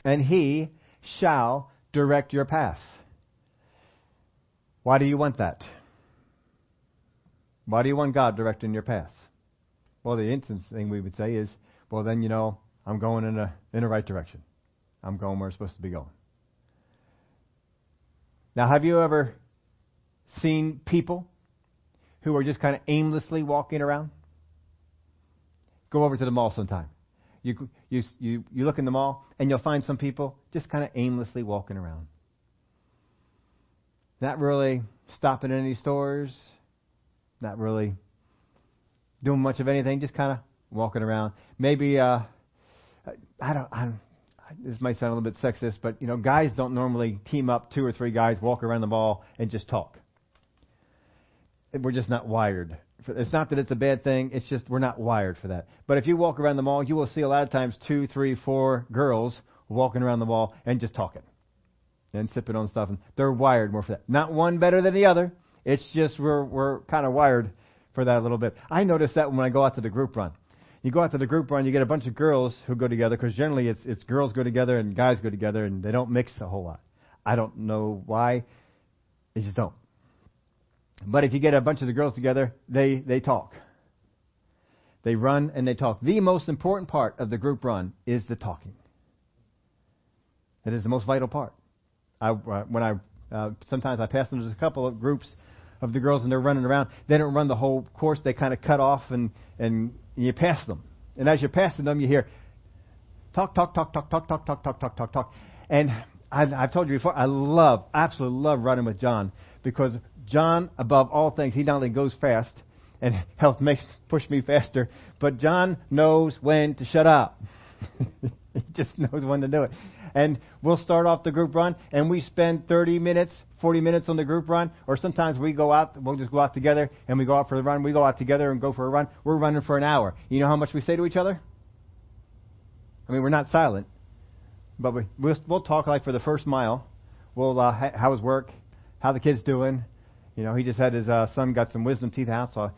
And He shall direct your paths. Why do you want that? Why do you want God directing your paths? Well, the instant thing we would say is, well, then, you know, I'm going in a in the right direction. I'm going where I'm supposed to be going. Now, have you ever seen people who are just kind of aimlessly walking around? Go over to the mall sometime. You, you, you, you look in the mall and you'll find some people just kind of aimlessly walking around. Not really stopping in any stores, not really doing much of anything, just kind of walking around. Maybe uh, I don't. I don't this might sound a little bit sexist, but you know, guys don't normally team up two or three guys, walk around the mall, and just talk. We're just not wired. It's not that it's a bad thing. It's just we're not wired for that. But if you walk around the mall, you will see a lot of times two, three, four girls walking around the mall and just talking and sipping on stuff. And they're wired more for that. Not one better than the other. It's just we're we're kind of wired for that a little bit. I notice that when I go out to the group run you go out to the group run, you get a bunch of girls who go together because generally it's it's girls go together and guys go together and they don't mix a whole lot. I don't know why, they just don't. But if you get a bunch of the girls together, they they talk. They run and they talk. The most important part of the group run is the talking. That is the most vital part. I when I uh, sometimes I pass them. There's a couple of groups of the girls and they're running around. They don't run the whole course. They kind of cut off and and you pass them. And as you're passing them, you hear talk, talk, talk, talk, talk, talk, talk, talk, talk, talk, talk. And I've, I've told you before, I love, absolutely love running with John because John, above all things, he not only goes fast and helps make push me faster, but John knows when to shut up. he just knows when to do it. And we'll start off the group run, and we spend 30 minutes, 40 minutes on the group run, or sometimes we go out, we'll just go out together, and we go out for the run. We go out together and go for a run. We're running for an hour. You know how much we say to each other? I mean, we're not silent, but we, we'll, we'll talk like for the first mile. We'll, uh, how his work, how the kid's doing. You know, he just had his uh, son got some wisdom teeth out, so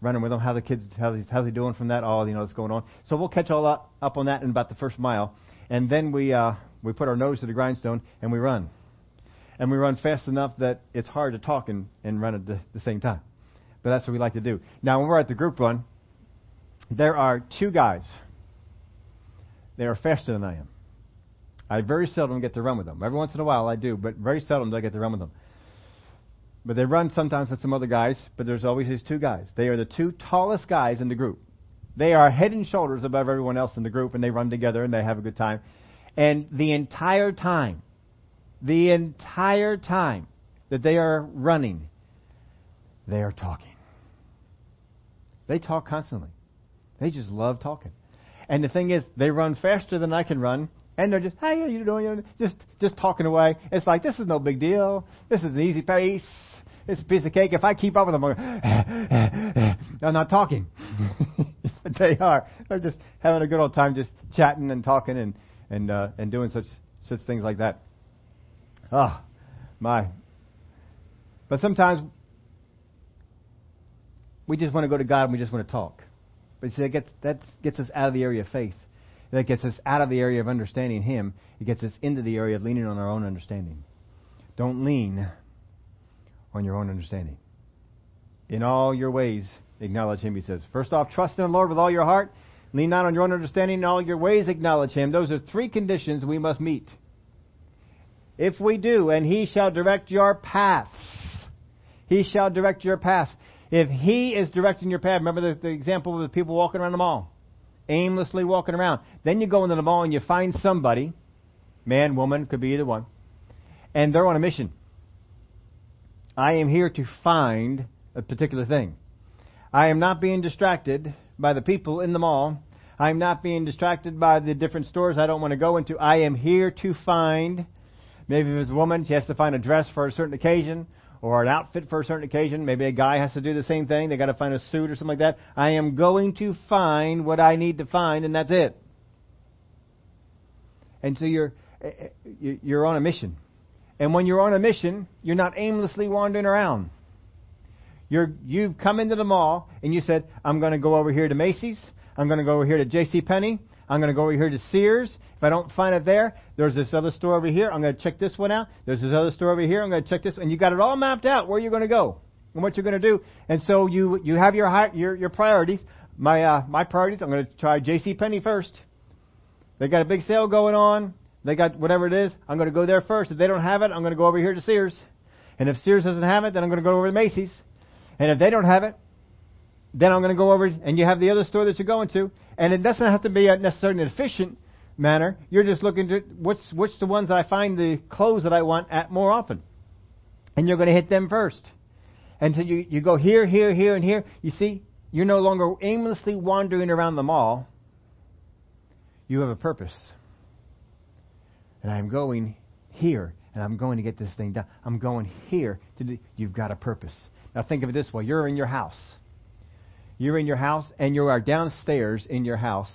running with him, how the kids, how he's, how's he doing from that, all, you know, what's going on. So we'll catch all up, up on that in about the first mile. And then we, uh, we put our nose to the grindstone and we run. And we run fast enough that it's hard to talk and, and run at the, the same time. But that's what we like to do. Now, when we're at the group run, there are two guys. They are faster than I am. I very seldom get to run with them. Every once in a while I do, but very seldom do I get to run with them. But they run sometimes with some other guys, but there's always these two guys. They are the two tallest guys in the group. They are head and shoulders above everyone else in the group, and they run together and they have a good time. And the entire time, the entire time, that they are running, they are talking. They talk constantly. They just love talking. And the thing is, they run faster than I can run, and they're just, hey, how you doing? Just, just talking away. It's like this is no big deal. This is an easy pace. It's a piece of cake. If I keep up with them, I'm not talking. they are. They're just having a good old time, just chatting and talking and and uh, and doing such such things like that. Ah, oh, my. But sometimes we just want to go to God and we just want to talk. But see, that gets, that gets us out of the area of faith. That gets us out of the area of understanding Him. It gets us into the area of leaning on our own understanding. Don't lean on your own understanding. In all your ways, acknowledge Him, He says. First off, trust in the Lord with all your heart. Lean not on your own understanding. In all your ways, acknowledge Him. Those are three conditions we must meet. If we do, and He shall direct your paths. He shall direct your paths. If He is directing your path, remember the, the example of the people walking around the mall, aimlessly walking around. Then you go into the mall and you find somebody, man, woman, could be either one, and they're on a mission. I am here to find a particular thing. I am not being distracted by the people in the mall. I'm not being distracted by the different stores I don't want to go into. I am here to find, maybe if it's a woman, she has to find a dress for a certain occasion, or an outfit for a certain occasion. Maybe a guy has to do the same thing. They got to find a suit or something like that. I am going to find what I need to find, and that's it. And so you're eh, eh, you're on a mission. And when you're on a mission, you're not aimlessly wandering around. You're you've come into the mall and you said, "I'm going to go over here to Macy's. I'm going to go over here to J.C. Penney. I'm going to go over here to Sears. If I don't find it there, there's this other store over here. I'm going to check this one out. There's this other store over here. I'm going to check this. One. And you got it all mapped out where you're going to go and what you're going to do. And so you you have your your your priorities. My uh, my priorities. I'm going to try J.C. Penney first. They got a big sale going on. They got whatever it is. I'm going to go there first. If they don't have it, I'm going to go over here to Sears. And if Sears doesn't have it, then I'm going to go over to Macy's. And if they don't have it, then I'm going to go over and you have the other store that you're going to, and it doesn't have to be necessarily an efficient manner. You're just looking to what's which the ones I find the clothes that I want at more often, and you're going to hit them first. And so you you go here, here, here, and here. You see, you're no longer aimlessly wandering around the mall. You have a purpose, and I'm going here, and I'm going to get this thing done. I'm going here to do. You've got a purpose. Now think of it this way: you're in your house you're in your house and you are downstairs in your house,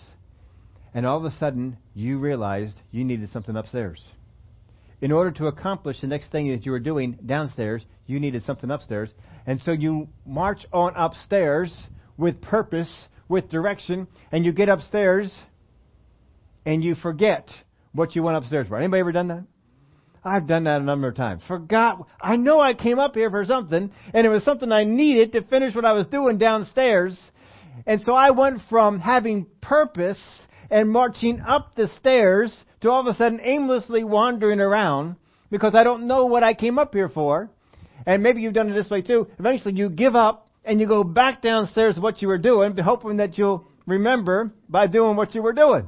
and all of a sudden you realized you needed something upstairs. In order to accomplish the next thing that you were doing downstairs, you needed something upstairs. And so you march on upstairs with purpose, with direction, and you get upstairs and you forget what you went upstairs for. Anybody ever done that? I've done that a number of times. Forgot. I know I came up here for something, and it was something I needed to finish what I was doing downstairs. And so I went from having purpose and marching up the stairs to all of a sudden aimlessly wandering around because I don't know what I came up here for. And maybe you've done it this way too. Eventually you give up and you go back downstairs to what you were doing, hoping that you'll remember by doing what you were doing.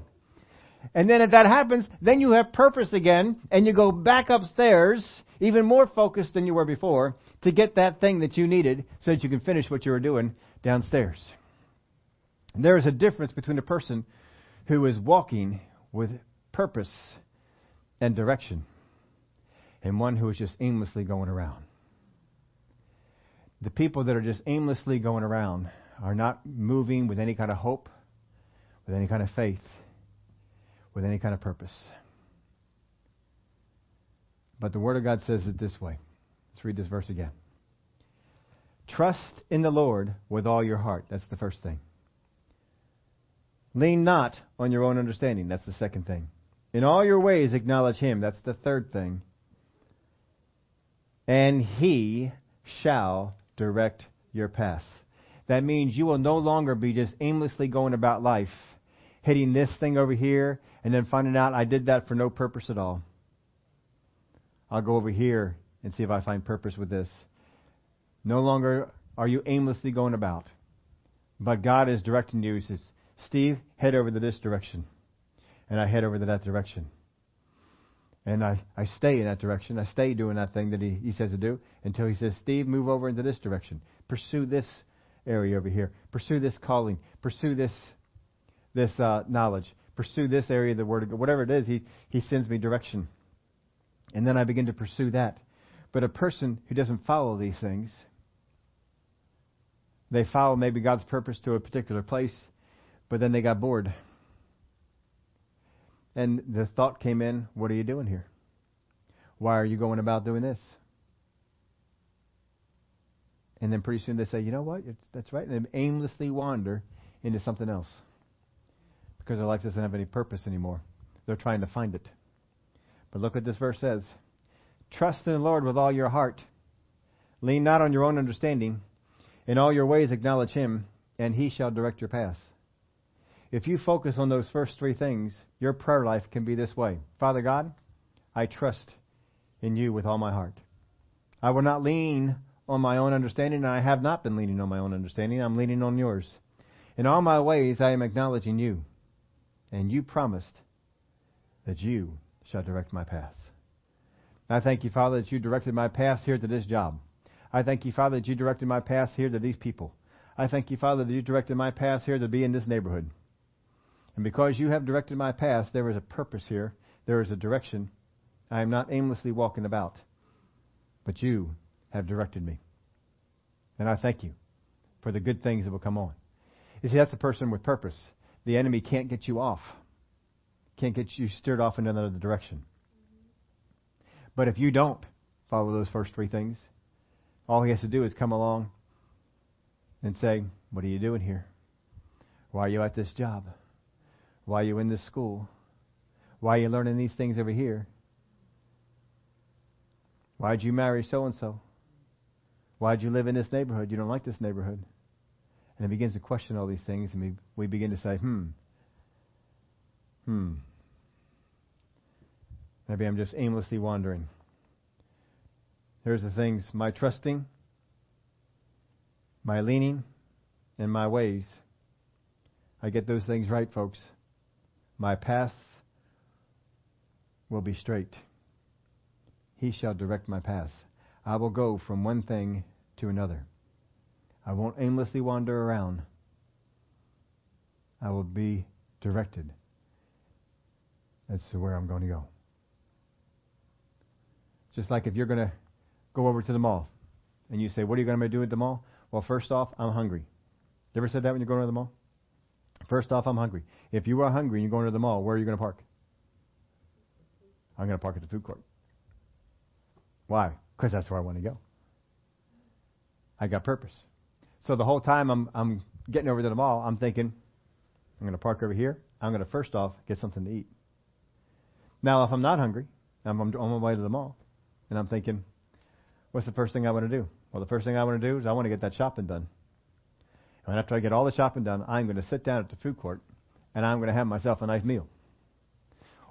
And then if that happens, then you have purpose again, and you go back upstairs, even more focused than you were before, to get that thing that you needed so that you can finish what you were doing downstairs. And there is a difference between a person who is walking with purpose and direction and one who is just aimlessly going around. The people that are just aimlessly going around are not moving with any kind of hope, with any kind of faith with any kind of purpose. But the Word of God says it this way. Let's read this verse again. Trust in the Lord with all your heart. That's the first thing. Lean not on your own understanding. That's the second thing. In all your ways acknowledge Him. That's the third thing. And He shall direct your path. That means you will no longer be just aimlessly going about life hitting this thing over here, and then finding out I did that for no purpose at all. I'll go over here and see if I find purpose with this. No longer are you aimlessly going about, but God is directing you. He says, Steve, head over to this direction. And I head over to that direction. And I, I stay in that direction. I stay doing that thing that he, he says to do until he says, Steve, move over into this direction. Pursue this area over here. Pursue this calling. Pursue this this uh, knowledge. Pursue this area of the Word of God. Whatever it is, he, he sends me direction. And then I begin to pursue that. But a person who doesn't follow these things, they follow maybe God's purpose to a particular place, but then they got bored. And the thought came in, what are you doing here? Why are you going about doing this? And then pretty soon they say, you know what? It's, that's right. And they aimlessly wander into something else because their life doesn't have any purpose anymore. They're trying to find it. But look what this verse says Trust in the Lord with all your heart. Lean not on your own understanding. In all your ways acknowledge Him, and He shall direct your paths. If you focus on those first three things, your prayer life can be this way Father God, I trust in you with all my heart. I will not lean on my own understanding, and I have not been leaning on my own understanding. I'm leaning on yours. In all my ways, I am acknowledging you, and you promised that you shall direct my path. I thank you, Father, that you directed my path here to this job. I thank you, Father, that you directed my path here to these people. I thank you, Father, that you directed my path here to be in this neighborhood. And because you have directed my path, there is a purpose here. There is a direction. I am not aimlessly walking about, but you have directed me. And I thank you for the good things that will come on. You see, that's a person with purpose. The enemy can't get you off, can't get you steered off in another direction. But if you don't follow those first three things, all he has to do is come along and say, What are you doing here? Why are you at this job? Why are you in this school? Why are you learning these things over here? Why'd you marry so and so? Why'd you live in this neighborhood? You don't like this neighborhood. And it begins to question all these things, and we, we begin to say, hmm, hmm. Maybe I'm just aimlessly wandering. Here's the things my trusting, my leaning, and my ways. I get those things right, folks. My path will be straight. He shall direct my path. I will go from one thing to another. I won't aimlessly wander around. I will be directed as to where I'm going to go. Just like if you're going to go over to the mall and you say, What are you going to do at the mall? Well, first off, I'm hungry. You ever said that when you're going to the mall? First off, I'm hungry. If you are hungry and you're going to the mall, where are you going to park? I'm going to park at the food court. Why? Because that's where I want to go. I got purpose. So the whole time I'm I'm getting over to the mall, I'm thinking, I'm going to park over here. I'm going to first off get something to eat. Now, if I'm not hungry, I'm on my way to the mall, and I'm thinking, what's the first thing I want to do? Well, the first thing I want to do is I want to get that shopping done. And after I get all the shopping done, I'm going to sit down at the food court, and I'm going to have myself a nice meal.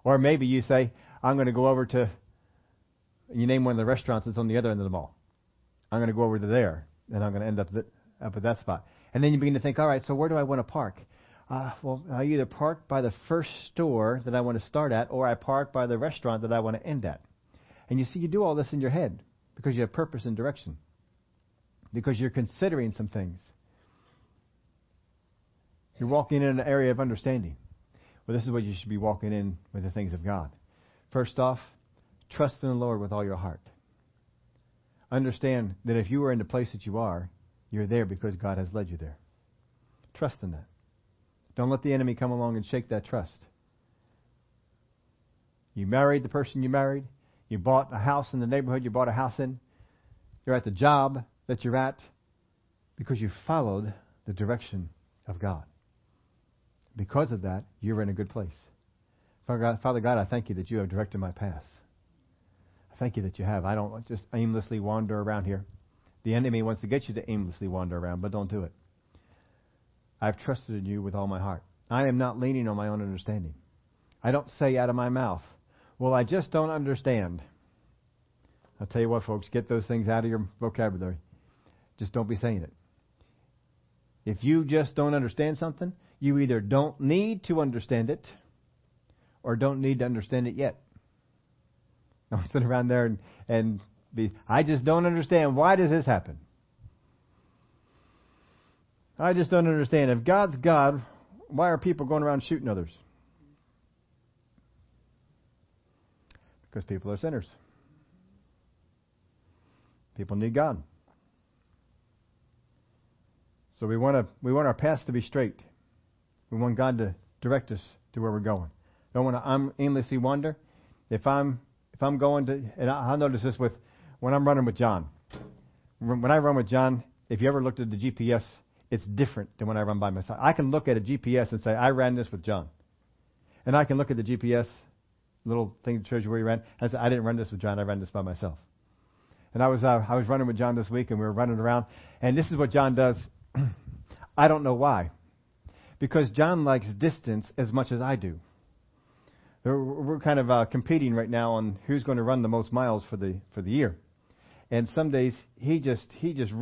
Or maybe you say, I'm going to go over to, you name one of the restaurants that's on the other end of the mall. I'm going to go over to there, and I'm going to end up, up at that spot. And then you begin to think, all right, so where do I want to park? Uh, well, I either park by the first store that I want to start at, or I park by the restaurant that I want to end at. And you see, you do all this in your head because you have purpose and direction, because you're considering some things. You're walking in an area of understanding. Well, this is what you should be walking in with the things of God. First off, trust in the Lord with all your heart. Understand that if you are in the place that you are, you're there because God has led you there. Trust in that. Don't let the enemy come along and shake that trust. You married the person you married. You bought a house in the neighborhood you bought a house in. You're at the job that you're at because you followed the direction of God. Because of that, you're in a good place. Father God, Father God, I thank you that you have directed my path. I thank you that you have. I don't just aimlessly wander around here. The enemy wants to get you to aimlessly wander around, but don't do it. I've trusted in you with all my heart. I am not leaning on my own understanding. I don't say out of my mouth, well, I just don't understand. I'll tell you what, folks, get those things out of your vocabulary. Just don't be saying it. If you just don't understand something, you either don't need to understand it or don't need to understand it yet. Don't sit around there and, and be, I just don't understand. Why does this happen? I just don't understand. If God's God, why are people going around shooting others? Because people are sinners. People need God. So we want to we want our paths to be straight. We want God to direct us to where we're going. Don't want to aimlessly wander. If I'm if I'm going to, and I, I notice this with when I'm running with John. When I run with John, if you ever looked at the GPS, it's different than when I run by myself. I can look at a GPS and say, I ran this with John. And I can look at the GPS, little thing that shows you where you ran, and say, I didn't run this with John, I ran this by myself. And I was, uh, I was running with John this week, and we were running around, and this is what John does. I don't know why. Because John likes distance as much as I do. We're kind of uh, competing right now on who's going to run the most miles for the for the year. And some days he just he just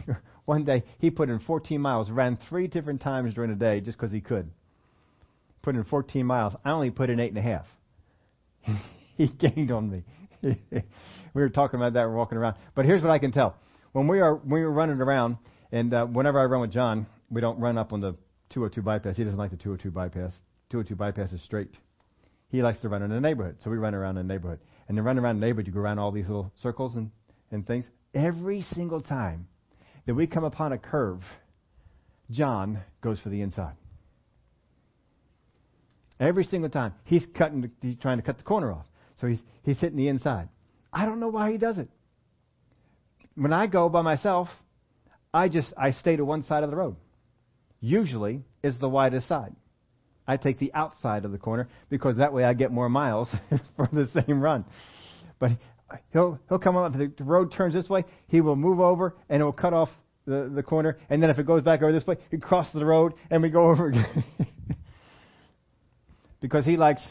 one day he put in 14 miles, ran three different times during the day just because he could. Put in 14 miles. I only put in eight and a half. he gained on me. we were talking about that. We're walking around. But here's what I can tell: when we are when we're running around, and uh, whenever I run with John, we don't run up on the 202 bypass. He doesn't like the 202 bypass. 202 bypass is straight. He likes to run in the neighborhood, so we run around in the neighborhood. And to run around the neighborhood, you go around all these little circles and, and things. Every single time that we come upon a curve, John goes for the inside. Every single time. He's cutting, he's trying to cut the corner off. So he's, he's hitting the inside. I don't know why he does it. When I go by myself, I just, I stay to one side of the road. Usually is the widest side. I take the outside of the corner because that way I get more miles for the same run. But he'll he'll come up. If the road turns this way, he will move over and it will cut off the the corner. And then if it goes back over this way, he crosses the road and we go over again. because he likes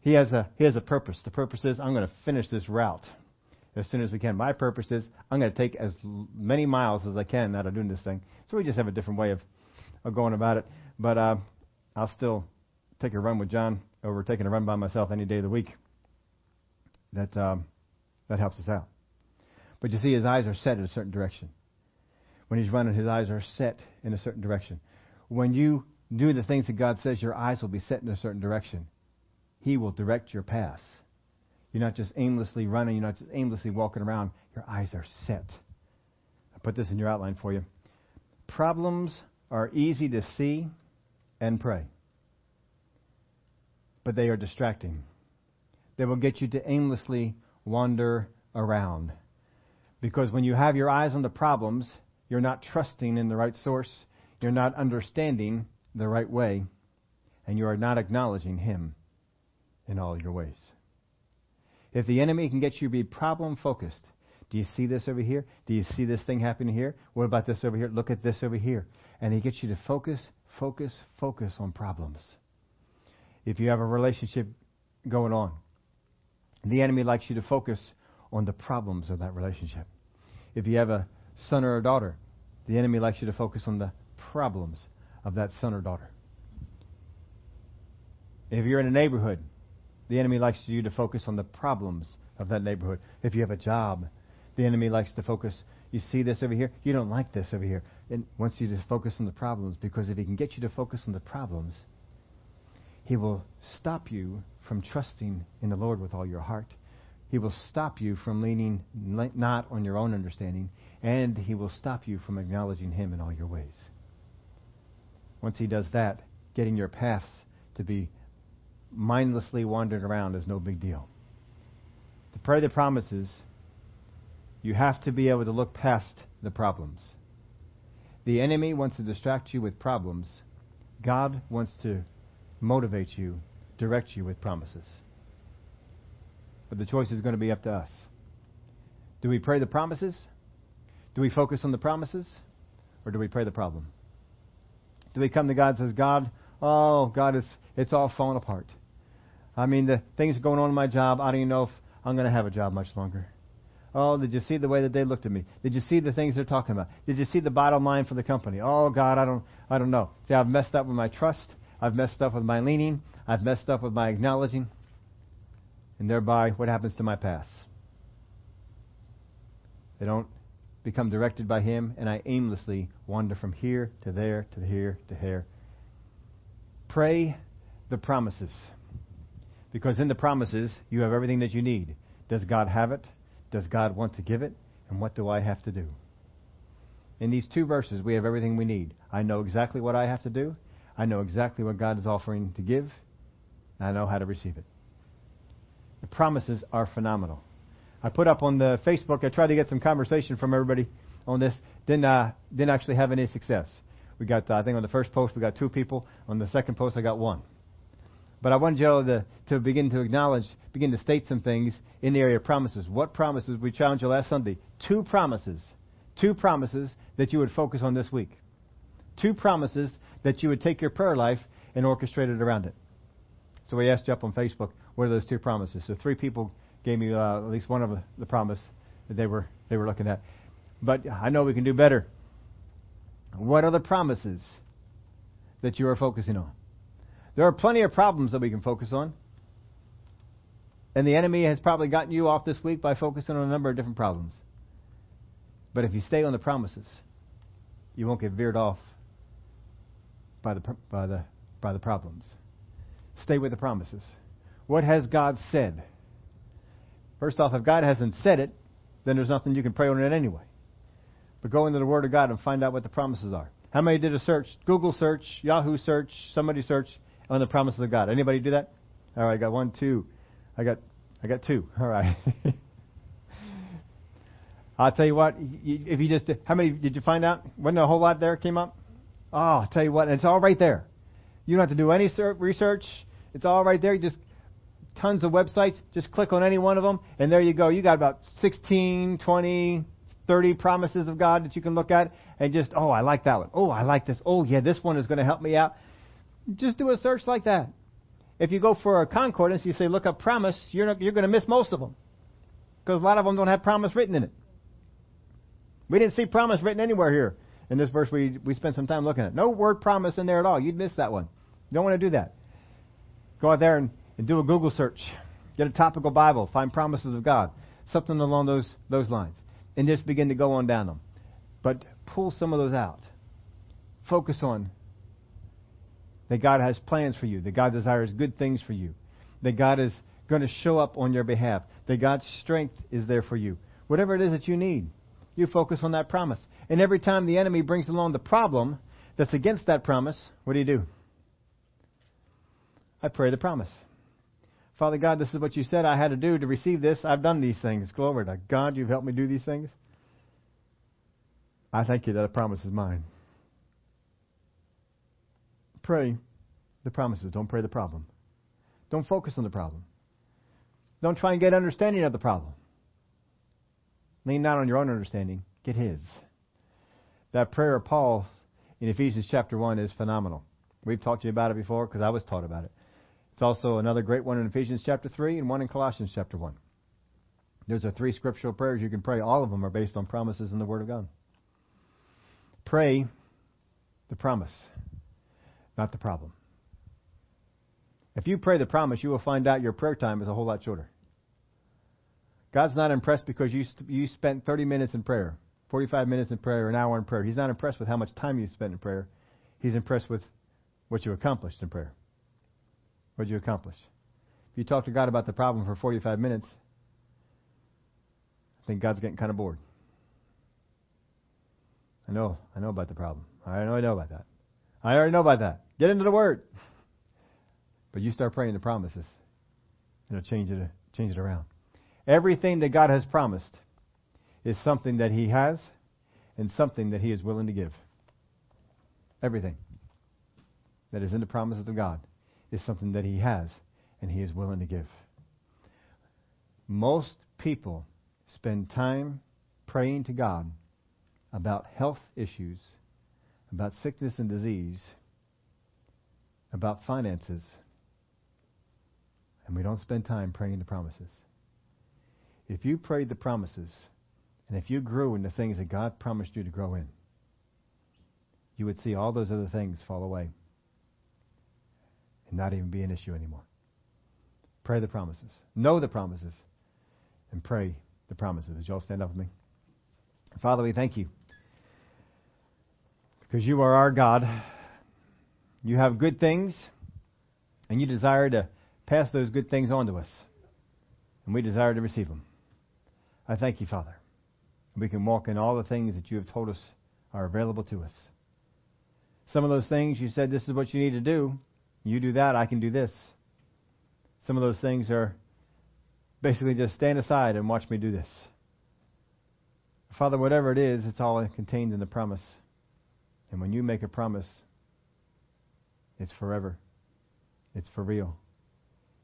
he has a he has a purpose. The purpose is I'm going to finish this route as soon as we can. My purpose is I'm going to take as many miles as I can out of doing this thing. So we just have a different way of of going about it. But uh, I'll still take a run with John over taking a run by myself any day of the week. That um, that helps us out. But you see, his eyes are set in a certain direction. When he's running, his eyes are set in a certain direction. When you do the things that God says, your eyes will be set in a certain direction. He will direct your path. You're not just aimlessly running, you're not just aimlessly walking around. Your eyes are set. I put this in your outline for you. Problems are easy to see and pray. But they are distracting. They will get you to aimlessly wander around. Because when you have your eyes on the problems, you're not trusting in the right source, you're not understanding the right way, and you are not acknowledging Him in all your ways. If the enemy can get you to be problem focused, do you see this over here? Do you see this thing happening here? What about this over here? Look at this over here. And he gets you to focus focus, focus on problems. If you have a relationship going on, the enemy likes you to focus on the problems of that relationship. If you have a son or a daughter, the enemy likes you to focus on the problems of that son or daughter. If you're in a neighborhood, the enemy likes you to focus on the problems of that neighborhood. If you have a job, the enemy likes to focus you see this over here. You don't like this over here. And wants you to focus on the problems because if he can get you to focus on the problems, he will stop you from trusting in the Lord with all your heart. He will stop you from leaning not on your own understanding, and he will stop you from acknowledging him in all your ways. Once he does that, getting your paths to be mindlessly wandering around is no big deal. To pray the promises you have to be able to look past the problems. The enemy wants to distract you with problems. God wants to motivate you, direct you with promises. But the choice is going to be up to us. Do we pray the promises? Do we focus on the promises? Or do we pray the problem? Do we come to God and says, God, oh, God, it's, it's all falling apart. I mean, the things going on in my job, I don't even know if I'm going to have a job much longer. Oh, did you see the way that they looked at me? Did you see the things they're talking about? Did you see the bottom line for the company? Oh God, I don't, I don't know. See, I've messed up with my trust. I've messed up with my leaning. I've messed up with my acknowledging. And thereby, what happens to my past? They don't become directed by Him, and I aimlessly wander from here to there to here to here. Pray the promises. Because in the promises, you have everything that you need. Does God have it? Does God want to give it? And what do I have to do? In these two verses, we have everything we need. I know exactly what I have to do. I know exactly what God is offering to give. And I know how to receive it. The promises are phenomenal. I put up on the Facebook. I tried to get some conversation from everybody on this. Didn't uh, didn't actually have any success. We got uh, I think on the first post we got two people. On the second post I got one. But I wanted y'all to, to begin to acknowledge, begin to state some things in the area of promises. What promises? We challenged you last Sunday. Two promises. Two promises that you would focus on this week. Two promises that you would take your prayer life and orchestrate it around it. So we asked you up on Facebook, what are those two promises? So three people gave me uh, at least one of the promise that they were they were looking at. But I know we can do better. What are the promises that you are focusing on? There are plenty of problems that we can focus on. And the enemy has probably gotten you off this week by focusing on a number of different problems. But if you stay on the promises, you won't get veered off by the by the by the problems. Stay with the promises. What has God said? First off, if God hasn't said it, then there's nothing you can pray on it anyway. But go into the Word of God and find out what the promises are. How many did a search? Google search, Yahoo search, somebody search on the promises of God. Anybody do that? All right, I got one, two. I got, I got two. All right. I'll tell you what. If you just, how many did you find out? Wasn't a whole lot there came up? Ah, oh, I'll tell you what. It's all right there. You don't have to do any research. It's all right there. You just tons of websites. Just click on any one of them, and there you go. You got about 16, 20, 30 promises of God that you can look at, and just, oh, I like that one. Oh, I like this. Oh, yeah, this one is going to help me out. Just do a search like that. If you go for a concordance, you say, look up promise, you're, not, you're going to miss most of them. Because a lot of them don't have promise written in it. We didn't see promise written anywhere here in this verse we, we spent some time looking at. No word promise in there at all. You'd miss that one. You don't want to do that. Go out there and, and do a Google search. Get a topical Bible. Find promises of God. Something along those, those lines. And just begin to go on down them. But pull some of those out. Focus on that God has plans for you, that God desires good things for you, that God is going to show up on your behalf, that God's strength is there for you. Whatever it is that you need, you focus on that promise. And every time the enemy brings along the problem that's against that promise, what do you do? I pray the promise. Father God, this is what you said I had to do to receive this. I've done these things. Glory to God, you've helped me do these things. I thank you that a promise is mine pray the promises. Don't pray the problem. Don't focus on the problem. Don't try and get understanding of the problem. Lean not on your own understanding. Get His. That prayer of Paul in Ephesians chapter 1 is phenomenal. We've talked to you about it before because I was taught about it. It's also another great one in Ephesians chapter 3 and one in Colossians chapter 1. There's a three scriptural prayers you can pray. All of them are based on promises in the Word of God. Pray the promise not the problem. If you pray the promise, you will find out your prayer time is a whole lot shorter. God's not impressed because you you spent 30 minutes in prayer, 45 minutes in prayer, an hour in prayer. He's not impressed with how much time you spent in prayer. He's impressed with what you accomplished in prayer. What did you accomplish? If you talk to God about the problem for 45 minutes, I think God's getting kind of bored. I know, I know about the problem. I I know about that. I already know about that. Get into the Word. But you start praying the promises. It'll change it, change it around. Everything that God has promised is something that He has and something that He is willing to give. Everything that is in the promises of God is something that He has and He is willing to give. Most people spend time praying to God about health issues about sickness and disease, about finances, and we don't spend time praying the promises. If you prayed the promises, and if you grew in the things that God promised you to grow in, you would see all those other things fall away and not even be an issue anymore. Pray the promises. Know the promises. And pray the promises. Would you all stand up with me? Father, we thank you. Because you are our God. You have good things, and you desire to pass those good things on to us. And we desire to receive them. I thank you, Father. We can walk in all the things that you have told us are available to us. Some of those things you said this is what you need to do. You do that, I can do this. Some of those things are basically just stand aside and watch me do this. Father, whatever it is, it's all contained in the promise. And when you make a promise, it's forever. It's for real.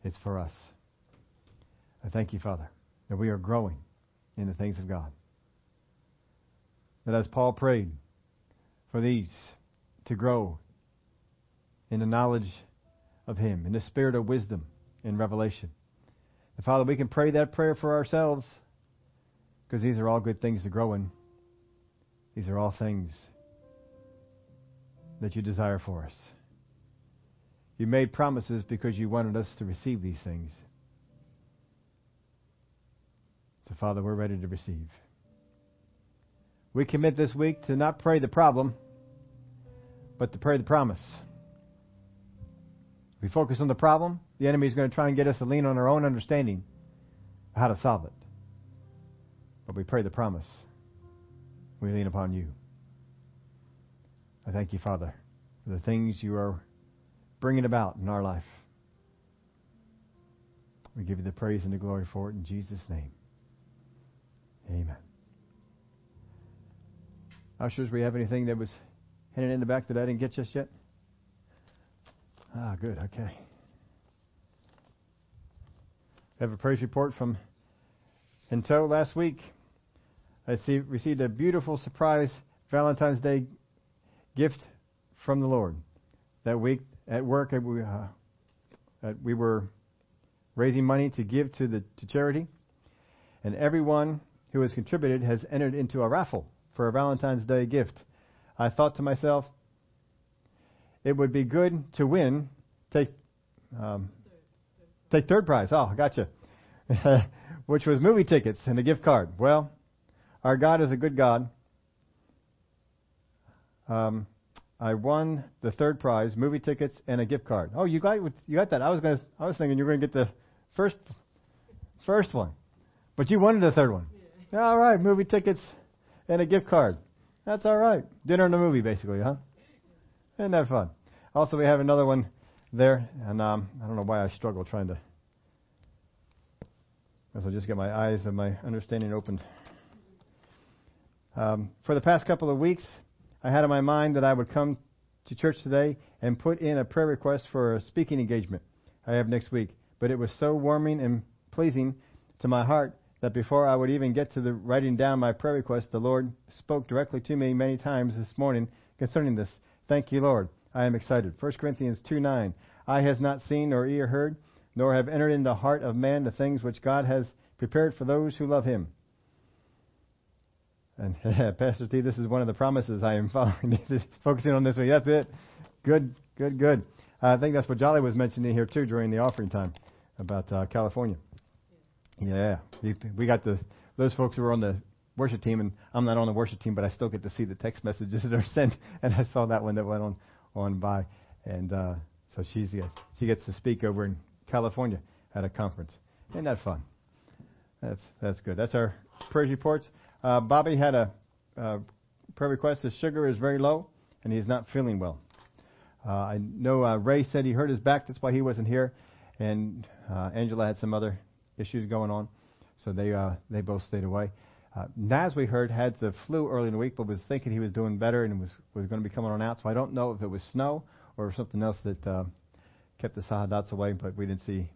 It's for us. I thank you, Father, that we are growing in the things of God. That as Paul prayed for these to grow in the knowledge of Him, in the spirit of wisdom and revelation. And Father, we can pray that prayer for ourselves because these are all good things to grow in. These are all things that you desire for us. You made promises because you wanted us to receive these things. So, Father, we're ready to receive. We commit this week to not pray the problem, but to pray the promise. If we focus on the problem, the enemy is going to try and get us to lean on our own understanding of how to solve it. But we pray the promise. We lean upon you. I thank you, Father, for the things you are bringing about in our life. We give you the praise and the glory for it in Jesus' name. Amen. Ushers, we have anything that was hidden in the back that I didn't get just yet? Ah, good. Okay. I have a praise report from Hinto last week. I see, received a beautiful surprise Valentine's Day gift from the Lord. That week at work, we, uh, we were raising money to give to the to charity, and everyone who has contributed has entered into a raffle for a Valentine's Day gift. I thought to myself, it would be good to win. Take um, take third prize. Oh, gotcha. Which was movie tickets and a gift card. Well, our God is a good God. Um, I won the third prize, movie tickets and a gift card. Oh, you got you got that. I was gonna I was thinking you were to get the first first one, but you wanted the third one. All right, movie tickets and a gift card. That's all right. Dinner and a movie, basically, huh? Isn't that fun? Also, we have another one there, and um, I don't know why I struggle trying to. As I just get my eyes and my understanding opened. Um, for the past couple of weeks, I had in my mind that I would come to church today and put in a prayer request for a speaking engagement I have next week. But it was so warming and pleasing to my heart that before I would even get to the writing down my prayer request, the Lord spoke directly to me many times this morning concerning this. Thank you, Lord. I am excited. 1 Corinthians 2 9. Eye has not seen nor ear heard, nor have entered in the heart of man the things which God has prepared for those who love him. And Pastor T, this is one of the promises I am following, focusing on this week. That's it. Good, good, good. I think that's what Jolly was mentioning here too during the offering time about uh, California. Yeah, we got the those folks who were on the worship team, and I'm not on the worship team, but I still get to see the text messages that are sent, and I saw that one that went on on by, and uh, so she's she gets to speak over in California at a conference. Isn't that fun? That's that's good. That's our praise reports. Uh, Bobby had a uh, prayer request. His sugar is very low, and he's not feeling well. Uh, I know uh, Ray said he hurt his back. That's why he wasn't here. And uh, Angela had some other issues going on, so they uh, they both stayed away. Uh, Naz, we heard, had the flu early in the week, but was thinking he was doing better and was was going to be coming on out. So I don't know if it was snow or something else that uh, kept the Sahadats away, but we didn't see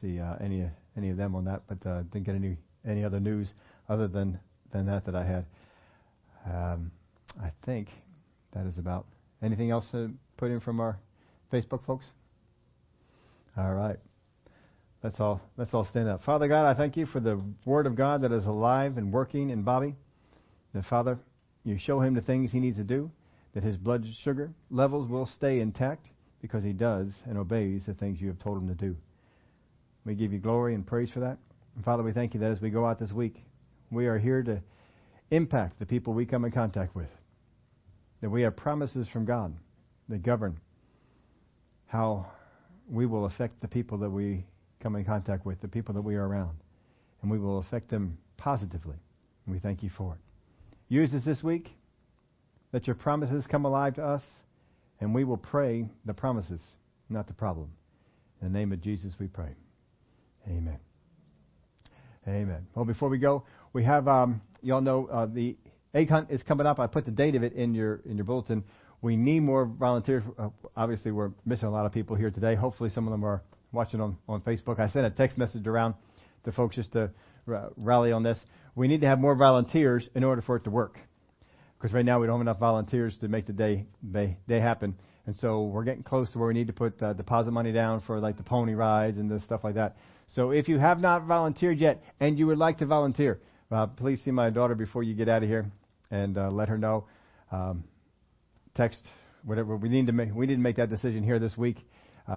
see uh, any any of them on that. But uh, didn't get any any other news other than than that that I had. Um, I think that is about. Anything else to put in from our Facebook folks? All right. Let's all let's all stand up. Father God, I thank you for the Word of God that is alive and working in Bobby. That Father, you show him the things he needs to do, that his blood sugar levels will stay intact because he does and obeys the things you have told him to do. We give you glory and praise for that. And Father, we thank you that as we go out this week, we are here to impact the people we come in contact with. That we have promises from God that govern how we will affect the people that we come in contact with, the people that we are around. And we will affect them positively. And we thank you for it. Use us this week. Let your promises come alive to us. And we will pray the promises, not the problem. In the name of Jesus we pray. Amen. Amen. Well, before we go, we have, um, y'all know, uh, the egg hunt is coming up. I put the date of it in your, in your bulletin. We need more volunteers. Uh, obviously, we're missing a lot of people here today. Hopefully, some of them are watching on, on Facebook. I sent a text message around to folks just to r- rally on this. We need to have more volunteers in order for it to work. Because right now we don't have enough volunteers to make the day, day, day happen. And so we're getting close to where we need to put uh, deposit money down for like the pony rides and the stuff like that. So if you have not volunteered yet and you would like to volunteer, uh, please see my daughter before you get out of here and uh, let her know. Um, text whatever we need to make. We need to make that decision here this week.